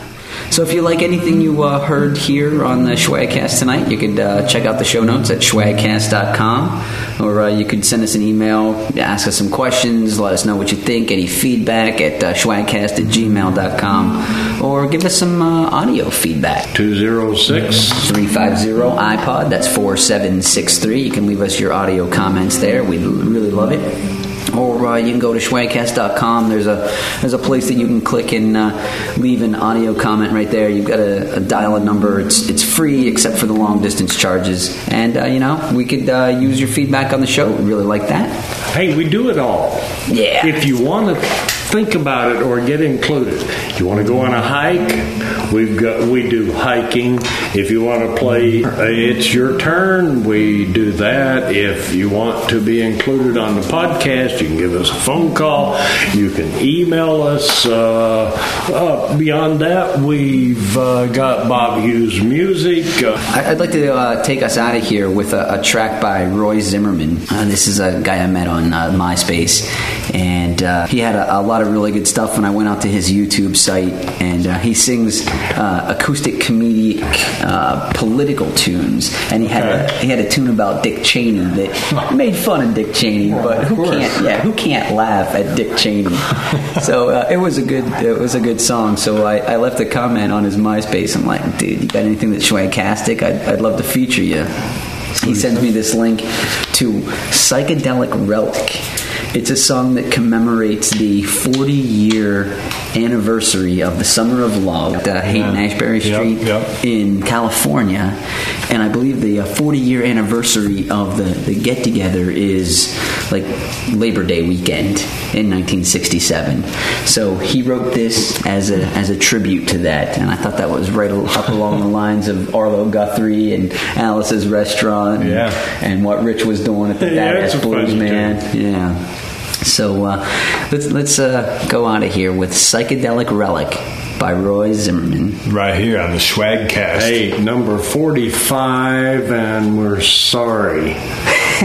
So if you like anything you uh, heard here on the Schwagcast tonight, you could uh, check out the show notes at schwagcast.com, or uh, you could send us an email, ask us some questions, let us know what you think, any feedback at uh, schwagcast at gmail.com, or give us some uh, audio feedback. 206 350 iPod, that's 4763. You can leave us your audio comments there. We'd really love it or uh, you can go to schwagcast.com. There's a there's a place that you can click and uh, leave an audio comment right there. You've got a, a dial a number. It's it's free except for the long distance charges. And uh, you know we could uh, use your feedback on the show. We'd really like that. Hey, we do it all. Yeah. If you want to think about it or get included, you want to go on a hike, we've got we do hiking. If you want to play, uh, it's your turn. We do that. If you want to be included on the podcast, you can give us a phone call. You can email us. Uh, uh, beyond that, we've uh, got Bob Hughes music. Uh, I'd like to uh, take us out of here with a, a track by Roy Zimmerman. This is a guy I met on MySpace, and he had a, a lot of really good stuff. When I went out to his YouTube site, and he sings uh, acoustic comedic uh, political tunes, and he had a, he had a tune about Dick Cheney that made fun of Dick Cheney, but who can't? Yeah, who can't laugh at Dick Cheney? so uh, it was a good it was a good song. So I, I left a comment on his MySpace. I'm like, dude, you got anything that's Schwagcastic? I'd, I'd love to feature you. He sends me this link to Psychedelic Relic. It's a song that commemorates the 40 year anniversary of the Summer of Love at uh, Haight Ashbury Street in California. And I believe the 40 year anniversary of the, the get together is like Labor Day weekend in 1967. So he wrote this as a, as a tribute to that. And I thought that was right up along the lines of Arlo Guthrie and Alice's Restaurant and, and what Rich was doing at the Yeah, Badass Blues Man. Yeah. So uh, let's let's uh, go out of here with Psychedelic Relic by Roy Zimmerman. Right here on the Schwagcast. Hey, number 45, and we're sorry.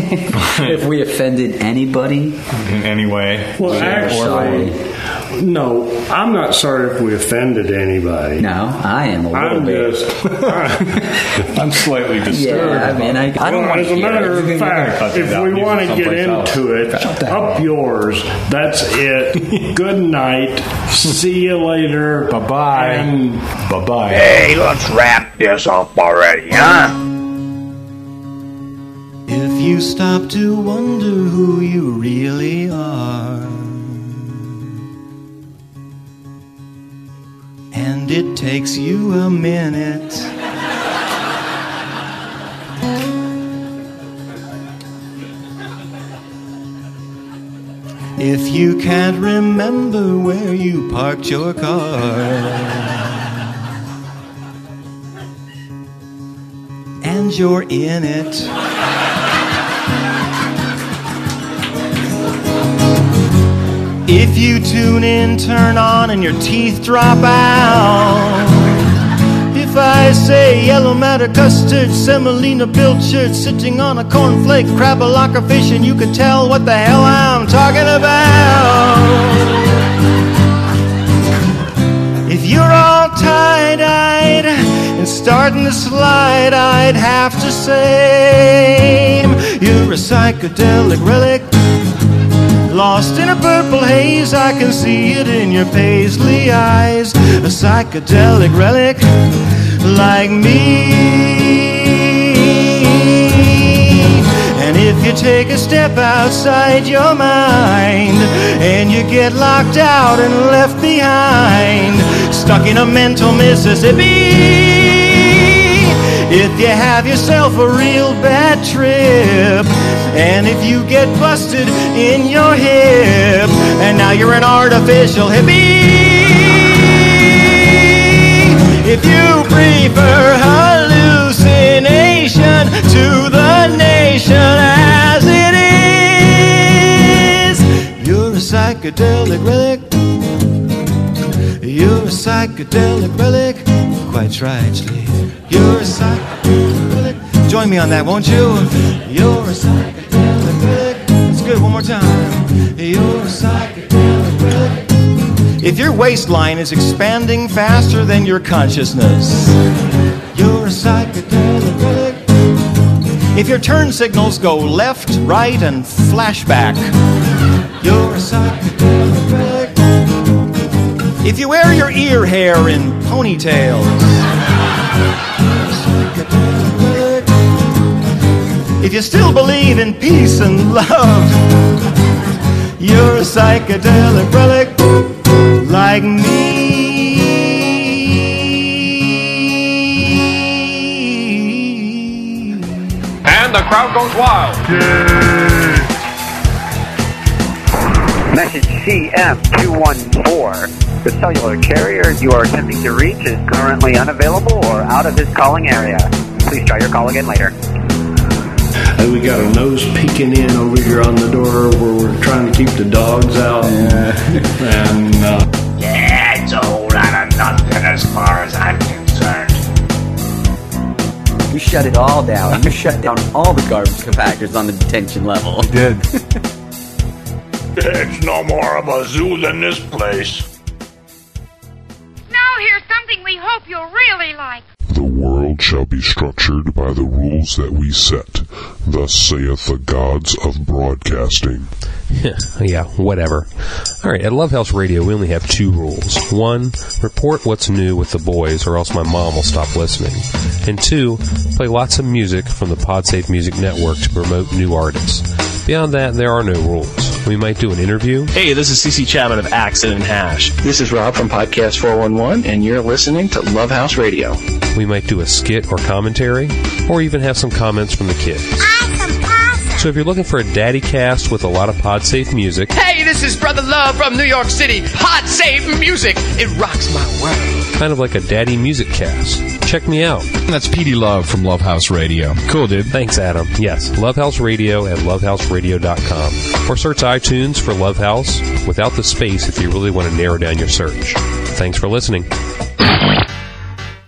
if we offended anybody in any way, Well, we're actually, sorry. no, I'm not sorry if we offended anybody. No, I am a little I'm bit. just. I'm slightly disturbed. Yeah, I mean, I, I don't Well, want as to a hear matter it. of fact, if we want to get into it, up yours. That's it. Good night. See you later. Bye bye. Bye bye. Hey, let's wrap this up already, huh? You stop to wonder who you really are, and it takes you a minute. If you can't remember where you parked your car, and you're in it. If you tune in, turn on, and your teeth drop out. If I say yellow matter custard, semolina pilchard, sitting on a cornflake, crab a locker fish, and you could tell what the hell I'm talking about. If you're all tie-dyed and starting to slide, I'd have to say you're a psychedelic relic. Lost in a purple haze, I can see it in your paisley eyes. A psychedelic relic like me. And if you take a step outside your mind and you get locked out and left behind, stuck in a mental Mississippi. If you have yourself a real bad trip, and if you get busted in your hip, and now you're an artificial hippie. If you prefer hallucination to the nation as it is, you're a psychedelic relic. You're a psychedelic relic, quite rightly. You're a psychedelic. Join me on that, won't you? You're a psychedelic. It's good, one more time. You're a psychedelic. If your waistline is expanding faster than your consciousness, you're a psychedelic. If your turn signals go left, right, and flashback, you're a psychedelic. If you wear your ear hair in ponytails, if you still believe in peace and love, you're a psychedelic relic like me. And the crowd goes wild. Message CM214. The cellular carrier you are attempting to reach is currently unavailable or out of his calling area. Please try your call again later. Hey, we got a nose peeking in over here on the door where we're trying to keep the dogs out. Yeah. and uh, Yeah, it's a whole lot of nothing as far as I'm concerned. You shut it all down. You shut down all the garbage compactors on the detention level. did. It's no more of a zoo than this place. Now here's something we hope you'll really like. The world shall be structured by the rules that we set. Thus saith the gods of broadcasting. yeah, whatever. All right, at Love House Radio, we only have two rules. One, report what's new with the boys, or else my mom will stop listening. And two, play lots of music from the PodSafe Music Network to promote new artists. Beyond that, there are no rules. We might do an interview. Hey, this is CC Chapman of Accident Hash. This is Rob from Podcast 411, and you're listening to Love House Radio. We might do a skit or commentary, or even have some comments from the kids. So if you're looking for a daddy cast with a lot of PodSafe music, Hey, this is Brother Love from New York City. PodSafe Music. It rocks my world. kind of like a daddy music cast, check me out. That's Petey Love from Love House Radio. Cool, dude. Thanks, Adam. Yes, Love House Radio at lovehouseradio.com. Or search iTunes for Love House without the space if you really want to narrow down your search. Thanks for listening.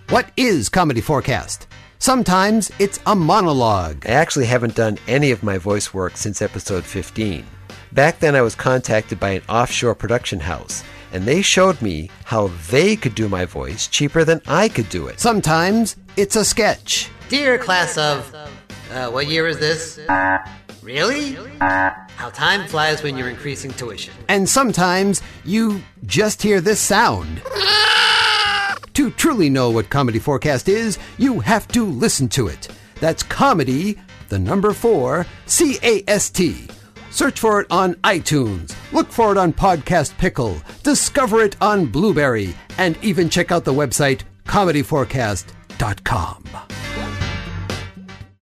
What is Comedy Forecast? Sometimes it's a monologue. I actually haven't done any of my voice work since episode 15. Back then, I was contacted by an offshore production house, and they showed me how they could do my voice cheaper than I could do it. Sometimes it's a sketch. Dear class of. Uh, what year is this? Really? How time flies when you're increasing tuition. And sometimes you just hear this sound. to truly know what Comedy Forecast is, you have to listen to it. That's comedy, the number four, C A S T. Search for it on iTunes, look for it on Podcast Pickle, discover it on Blubrry, and even check out the website comedy4cast.com.